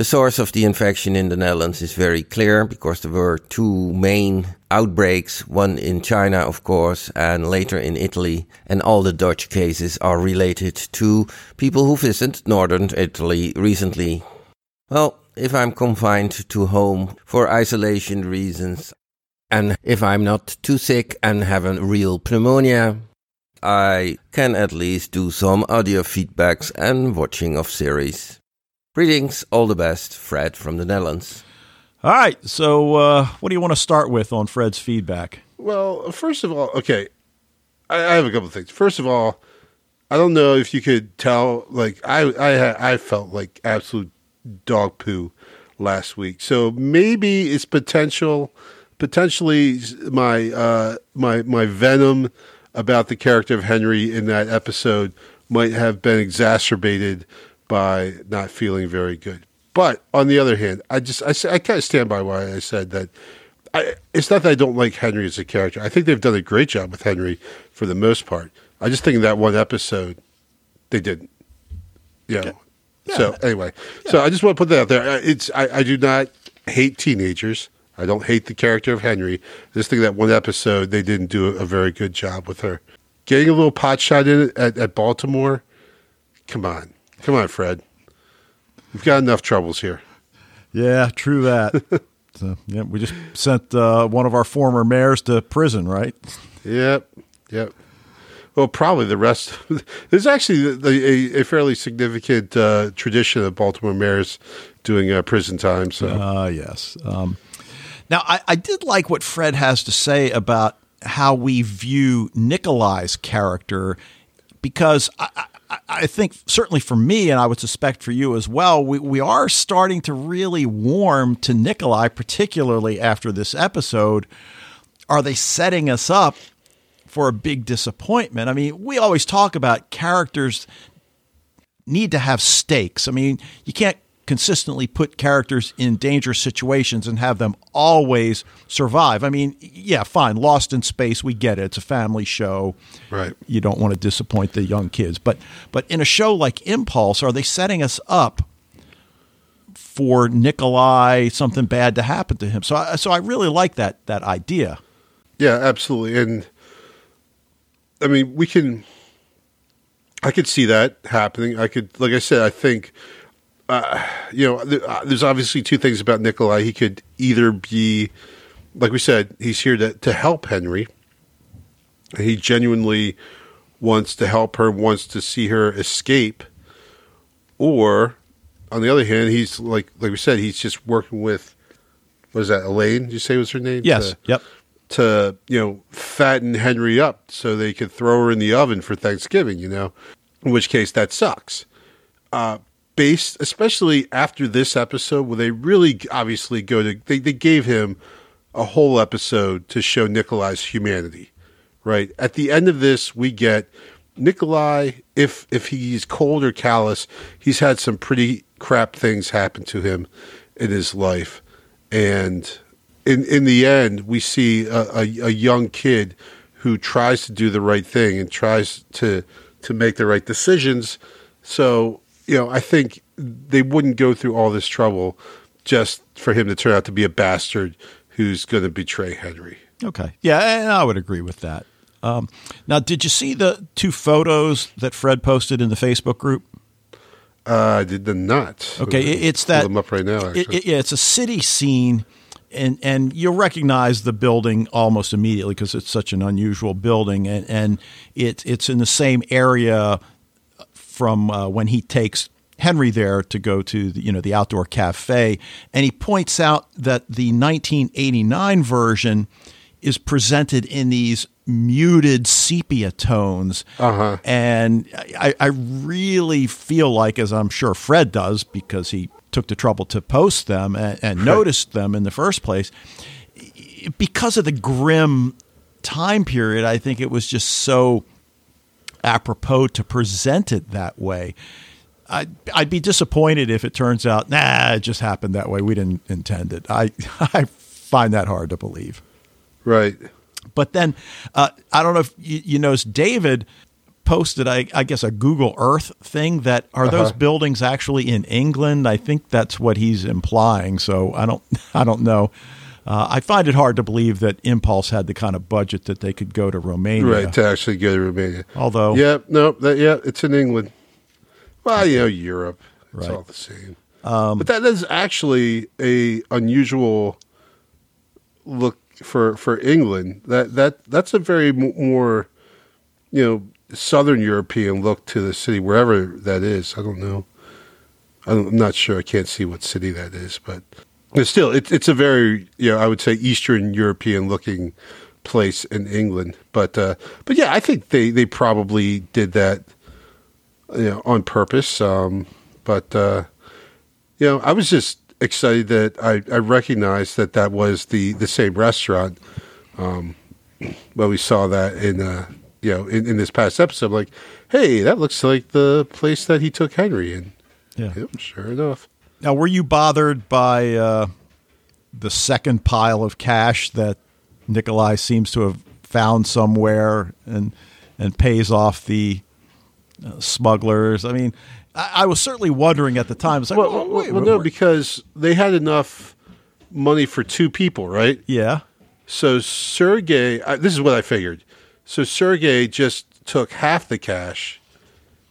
The source of the infection in the Netherlands is very clear because there were two main outbreaks, one in China, of course, and later in Italy. And all the Dutch cases are related to people who visited northern Italy recently. Well, if I'm confined to home for isolation reasons, And if I'm not too sick and have a real pneumonia, I can at least do some audio feedbacks and watching of series. Greetings, all the best, Fred from the Netherlands. All right. So, uh, what do you want to start with on Fred's feedback? Well, first of all, okay, I, I have a couple of things. First of all, I don't know if you could tell. Like I, I, I felt like absolute dog poo last week. So maybe it's potential, potentially my uh, my my venom about the character of Henry in that episode might have been exacerbated by not feeling very good. But on the other hand, I just I, I kind of stand by why I said that. I, it's not that I don't like Henry as a character. I think they've done a great job with Henry for the most part. I just think in that one episode they didn't. You know. Yeah. So anyway, so I just want to put that out there. It's I, I do not hate teenagers. I don't hate the character of Henry. I just think that one episode they didn't do a, a very good job with her. Getting a little pot shot in at, at Baltimore. Come on, come on, Fred. We've got enough troubles here. Yeah, true that. so, yeah, we just sent uh, one of our former mayors to prison, right? Yep, yep. Well, probably the rest. There's actually the, the, a, a fairly significant uh, tradition of Baltimore mayors doing uh, prison time. So Uh, yes. Um, now, I, I did like what Fred has to say about how we view Nikolai's character because I, I, think, certainly for me, and I would suspect for you as well, we, we are starting to really warm to Nikolai, particularly after this episode. Are they setting us up for a big disappointment? I mean, we always talk about characters need to have stakes. I mean, you can't consistently put characters in dangerous situations and have them always survive. I mean, yeah, fine, Lost in Space, we get it. It's a family show. Right. You don't want to disappoint the young kids. But but in a show like Impulse, are they setting us up for Nikolai something bad to happen to him? So I, so I really like that that idea. Yeah, absolutely. And I mean, we can. I could see that happening. I could, like I said, I think, uh, you know, th- uh, there's obviously two things about Nikolai. He could either be, like we said, he's here to, to help Henry. He genuinely wants to help her, wants to see her escape. Or, on the other hand, he's like, like we said, he's just working with, what is that, Elaine? Did you say was her name? Yes. To- yep. to you know fatten Henry up so they could throw her in the oven for Thanksgiving. You know, in which case that sucks. Uh, based especially after this episode where they really obviously go to they, they gave him a whole episode to show Nikolai's humanity. Right at the end of this, we get Nikolai. If if he's cold or callous, he's had some pretty crap things happen to him in his life, and in in the end, we see a, a, a young kid who tries to do the right thing and tries to to make the right decisions. So you know, I think they wouldn't go through all this trouble just for him to turn out to be a bastard who's going to betray Henry. Okay. Yeah, and I would agree with that. Um, now, did you see the two photos that Fred posted in the Facebook group? Uh, I did the not. Okay, it- it's that them up right now. It, Actually, it- yeah, it's a city scene, and and you'll recognize the building almost immediately because it's such an unusual building, and and it it's in the same area from uh, when he takes Henry there to go to the, you know the outdoor cafe, and he points out that the 1989 version is presented in these muted sepia tones, Uh-huh. and I, I really feel like, as I'm sure Fred does, because he took the trouble to post them and, and noticed them in the first place, because of the grim time period, I think it was just so apropos to present it that way. I'd, I'd be disappointed if it turns out, nah, it just happened that way. We didn't intend it. I, I find that hard to believe. right. But then uh, I don't know if you, you noticed David posted, I, I guess, a Google Earth thing that are those Uh-huh. buildings actually in England? I think that's what he's implying. So I don't, I don't know. Uh, I find it hard to believe that Impulse had the kind of budget that they could go to Romania. Right to actually go to Romania. Although, Yeah, no, that, yeah, it's in England. Well, you know, Europe, it's Right. all the same. but that is actually a unusual look for for England. That that that's a very more you know southern European look to the city, wherever that is. I don't know. I'm not sure. I can't see what city that is, but it's still it, it's a very you know I would say Eastern European looking place in England. But uh, but yeah, I think they they probably did that you know on purpose. Um, but uh, you know, I was just excited that I, I recognized that that was the the same restaurant. Um, but we saw that in uh, you know in, in this past episode, like, hey, that looks like the place that he took Henry in. Yeah. Yep, sure enough. Now, were you bothered by uh, the second pile of cash that Nikolai seems to have found somewhere and and pays off the uh, smugglers? I mean, I, I, was certainly wondering at the time. It's like, well, well, wait, well no, because they had enough money for two people, right? Yeah. So Sergey, I, this is what I figured. So Sergey just took half the cash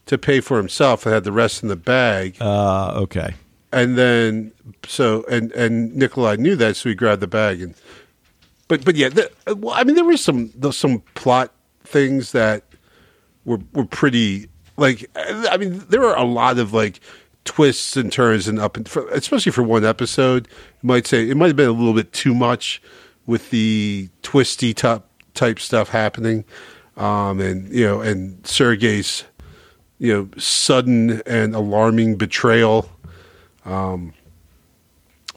to pay for himself and had the rest in the bag. Uh, okay. And then so and and Nikolai knew that, so he grabbed the bag and. But but yeah, the, well, I mean there were some some plot things that were were pretty like I mean there are a lot of like twists and turns and up and for, especially for one episode you might say it might have been a little bit too much with the twisty type type stuff happening um, and you know and Sergey's you know sudden and alarming betrayal um,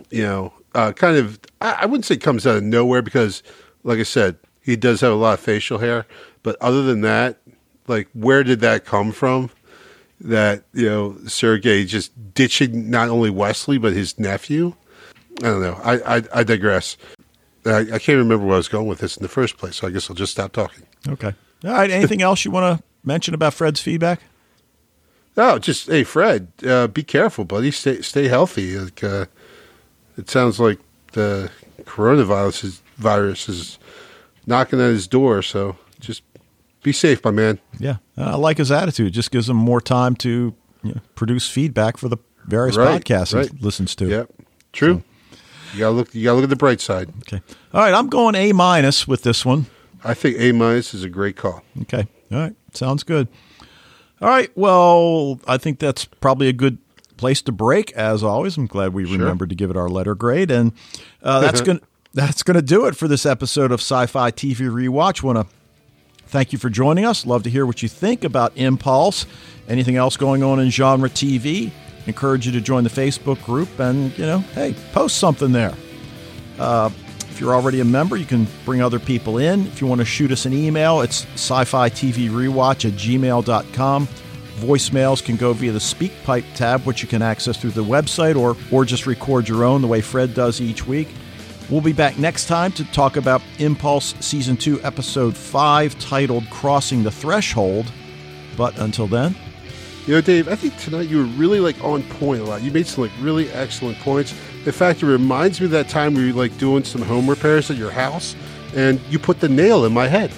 you know uh, kind of I, I wouldn't say comes out of nowhere because like I said he does have a lot of facial hair. But other than that like where did that come from that you know Sergey just ditching not only Wesley but his nephew? I don't know. I I, I digress. I, I can't remember where I was going with this in the first place so I guess I'll just stop talking. Okay. All right. Anything else you want to mention about Fred's feedback Oh, just hey, Fred, uh, be careful, buddy. Stay stay healthy. Like, uh, it sounds like the coronavirus is, virus is knocking at his door. So just be safe, my man. Yeah, I like his attitude. It just gives him more time to you know, produce feedback for the various right, podcasts right. he listens to. Yep, true. So. You gotta look. You gotta look at the bright side. Okay. All right, I'm going A minus with this one. I think A minus is a great call. Okay. All right. Sounds good. All right. Well, I think that's probably a good place to break. As always, I'm glad we sure. remembered to give it our letter grade, and uh, that's going that's going to do it for this episode of Sci-Fi TV Rewatch. Want to thank you for joining us. Love to hear what you think about Impulse. Anything else going on in genre TV? Encourage you to join the Facebook group, and you know, hey, post something there. Uh, if you're already a member, you can bring other people in. If you want to shoot us an email, it's sci fi TV rewatch at gmail.com. Voicemails can go via the SpeakPipe tab, which you can access through the website or, or just record your own the way Fred does each week. We'll be back next time to talk about Impulse Season 2, Episode 5, titled Crossing the Threshold. But until then, you know, Dave, I think tonight you were really like on point a lot. You made some like really excellent points. In fact, it reminds me of that time we were like doing some home repairs at your house, and you put the nail in my head.